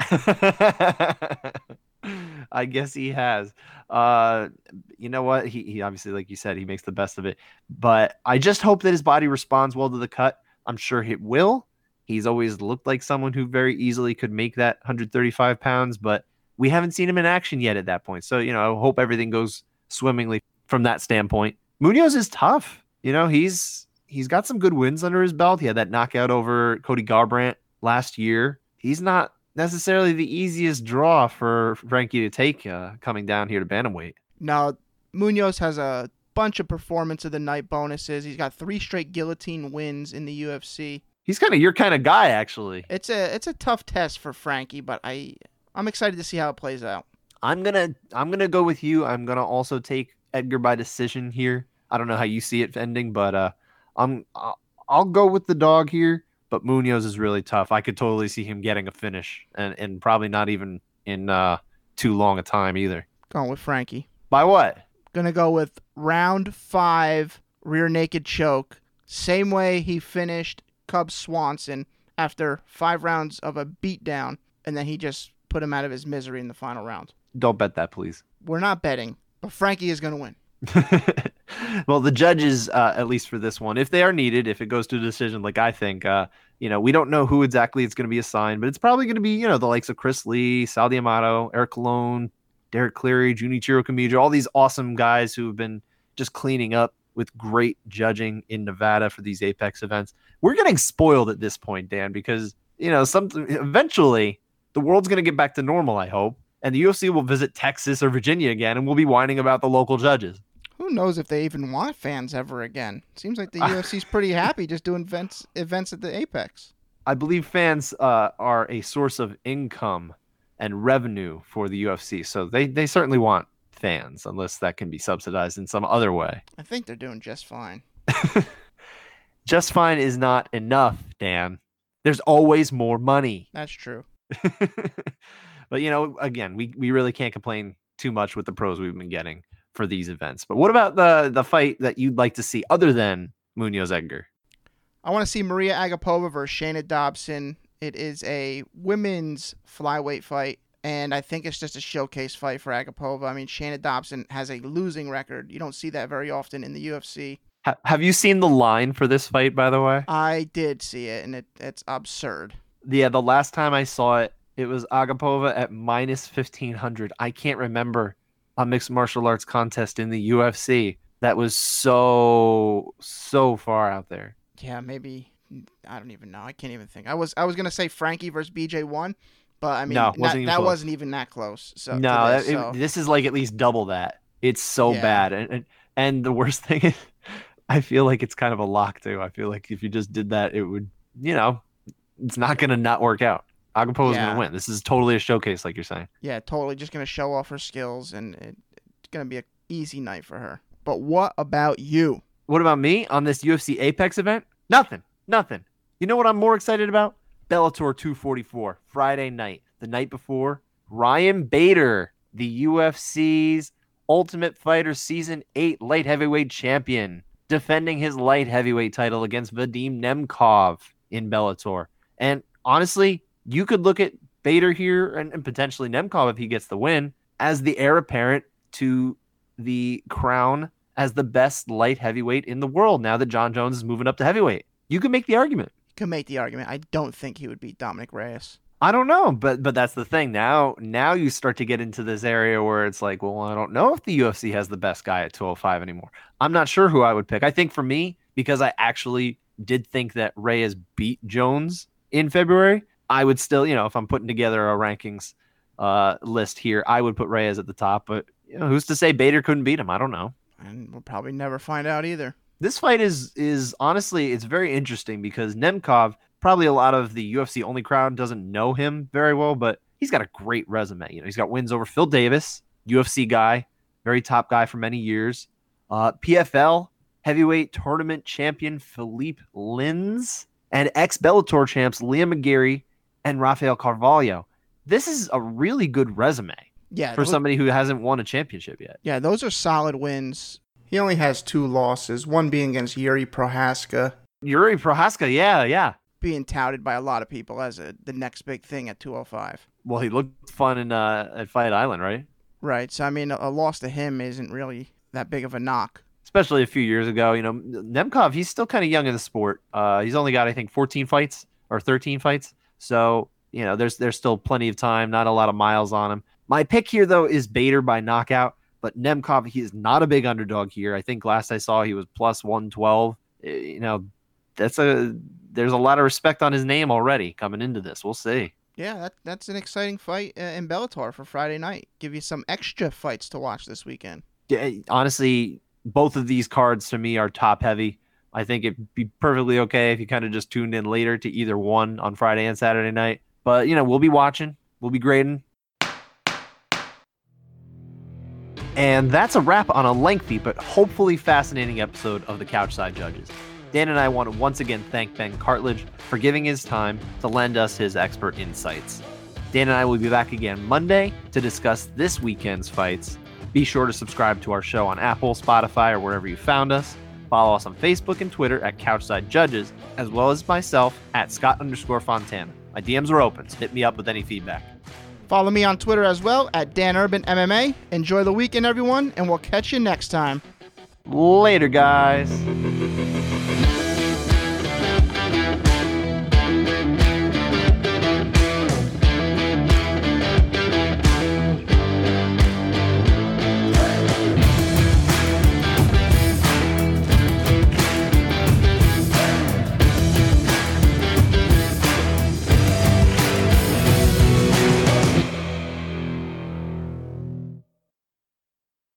I guess he has. Uh, you know what? He, he obviously, like you said, he makes the best of it. But I just hope that his body responds well to the cut. I'm sure it will. He's always looked like someone who very easily could make that 135 pounds, but we haven't seen him in action yet at that point. So, you know, I hope everything goes swimmingly from that standpoint. Munhoz is tough. You know, he's he's got some good wins under his belt. He had that knockout over Cody Garbrandt last year. He's not necessarily the easiest draw for Frankie to take uh, coming down here to bantamweight. Now, Munhoz has a bunch of performance of the night bonuses. He's got three straight guillotine wins in the UFC. He's kind of your kind of guy, actually. It's a it's a tough test for Frankie, but I I'm excited to see how it plays out. I'm gonna I'm gonna go with you. I'm gonna also take Edgar by decision here. I don't know how you see it ending, but uh, I'm I'll, I'll go with the dog here. But Munhoz is really tough. I could totally see him getting a finish, and and probably not even in uh, too long a time either. Going with Frankie. By what? Gonna go with round five rear naked choke. Same way he finished Cub Swanson after five rounds of a beatdown, and then he just put him out of his misery in the final round. Don't bet that, please. We're not betting, but Frankie is going to win. well, the judges, uh, at least for this one, if they are needed, if it goes to a decision, like I think, uh, you know, we don't know who exactly it's going to be assigned, but it's probably going to be, you know, the likes of Chris Lee, Sal D'Amato, Eric Colón, Derek Cleary, Junichiro Kamijo, all these awesome guys who have been just cleaning up with great judging in Nevada for these Apex events. We're getting spoiled at this point, Dan, because you know, something eventually the world's going to get back to normal, I hope, and the UFC will visit Texas or Virginia again, and we'll be whining about the local judges. Who knows if they even want fans ever again? Seems like the UFC's pretty happy just doing events events at the Apex. I believe fans uh, are a source of income and revenue for the UFC, so they they certainly want fans, unless that can be subsidized in some other way. I think they're doing just fine. just fine is not enough, Dan. There's always more money. That's true. but you know, again, we, we really can't complain too much with the pros we've been getting for these events. But what about the the fight that you'd like to see other than Munhoz Edgar? I want to see Maria Agapova versus Shayna Dobson. It is a women's flyweight fight and I think it's just a showcase fight for Agapova. I mean, Shayna Dobson has a losing record. You don't see that very often in the UFC. Have you seen the line for this fight, by the way? I did see it, and it, it's absurd. Yeah, the last time I saw it, it was Agapova at minus 1500. I can't remember a mixed martial arts contest in the UFC that was so, so far out there. Yeah, maybe I don't even know. I can't even think. I was I was gonna say Frankie versus BJ one, but I mean No, not- that close. wasn't even that close. So no, this, that- it- this is like at least double that. It's so Yeah. bad, and, and and the worst thing is, I feel like it's kind of a lock too. I feel like if you just did that, it would, you know, it's not gonna not work out. Agapo is Yeah. gonna win. This is totally a showcase, like you're saying. yeah, totally just gonna show off her skills, and it, it's gonna be a easy night for her. But what about you? What about me on this UFC Apex event? Nothing. Nothing. You know what I'm more excited about? Bellator 244, Friday night. The night before, Ryan Bader, the UFC's Ultimate Fighter Season 8 light heavyweight champion, defending his light heavyweight title against Vadim Nemkov in Bellator. And honestly, you could look at Bader here and, and potentially Nemkov if he gets the win as the heir apparent to the crown as the best light heavyweight in the world now that Jon Jones is moving up to heavyweight. You could make the argument. Can make the argument. I don't think he would beat Dominick Reyes. I don't know, but but that's the thing. Now now you start to get into this area where it's like, well, I don't know if the UFC has the best guy at 205 anymore. I'm not sure who I would pick. I think for me, because I actually did think that Reyes beat Jones in February, I would still, you know, if I'm putting together a rankings uh, list here, I would put Reyes at the top. But you know, who's to say Bader couldn't beat him? I don't know. And we'll probably never find out either. This fight is is honestly it's very interesting because Nemkov probably a lot of the UFC only crowd doesn't know him very well, but he's got a great resume. You know, he's got wins over Phil Davis, UFC guy, very top guy for many years. Uh, PFL heavyweight tournament champion Philippe Lins and ex Bellator champs Liam McGeary and Rafael Carvalho. This is a really good resume Yeah, for those- somebody who hasn't won a championship yet. Yeah, those are solid wins. He only has two losses, one being against Jiri Prochazka, Jiri Prochazka, yeah, yeah. being touted by a lot of people as a, the next big thing at 205. Well, he looked fun in uh, at Fight Island, right? Right. So I mean, a, a loss to him isn't really that big of a knock. Especially a few years ago. You know, Nemkov, he's still kind of young in the sport. Uh, he's only got, I think, 14 fights or 13 fights. So, you know, there's there's still plenty of time, not a lot of miles on him. My pick here, though, is Bader by knockout. But Nemkov, he is not a big underdog here. I think last I saw, he was plus 112. Eh, You know, that's a there's a lot of respect on his name already coming into this. We'll see. Yeah, that that's an exciting fight uh, in Bellator for Friday night. Give you some extra fights to watch this weekend. Yeah, honestly, both of these cards to me are top heavy. I think it'd be perfectly okay if you kind of just tuned in later to either one on Friday and Saturday night. But you know, we'll be watching, we'll be grading. And that's a wrap on a lengthy but hopefully fascinating episode of the Couchside Judges. Dan and I want to once again thank Ben Cartlidge for giving his time to lend us his expert insights. Dan and I will be back again Monday to discuss this weekend's fights. Be sure to subscribe to our show on Apple, Spotify, or wherever you found us. Follow us on Facebook and Twitter at Couchside Judges, as well as myself at Scott underscore Fontana. My DMs are open, so hit me up with any feedback. Follow me on Twitter as well at Dan Urban MMA. Enjoy the weekend, everyone, and we'll catch you next time. Later, guys.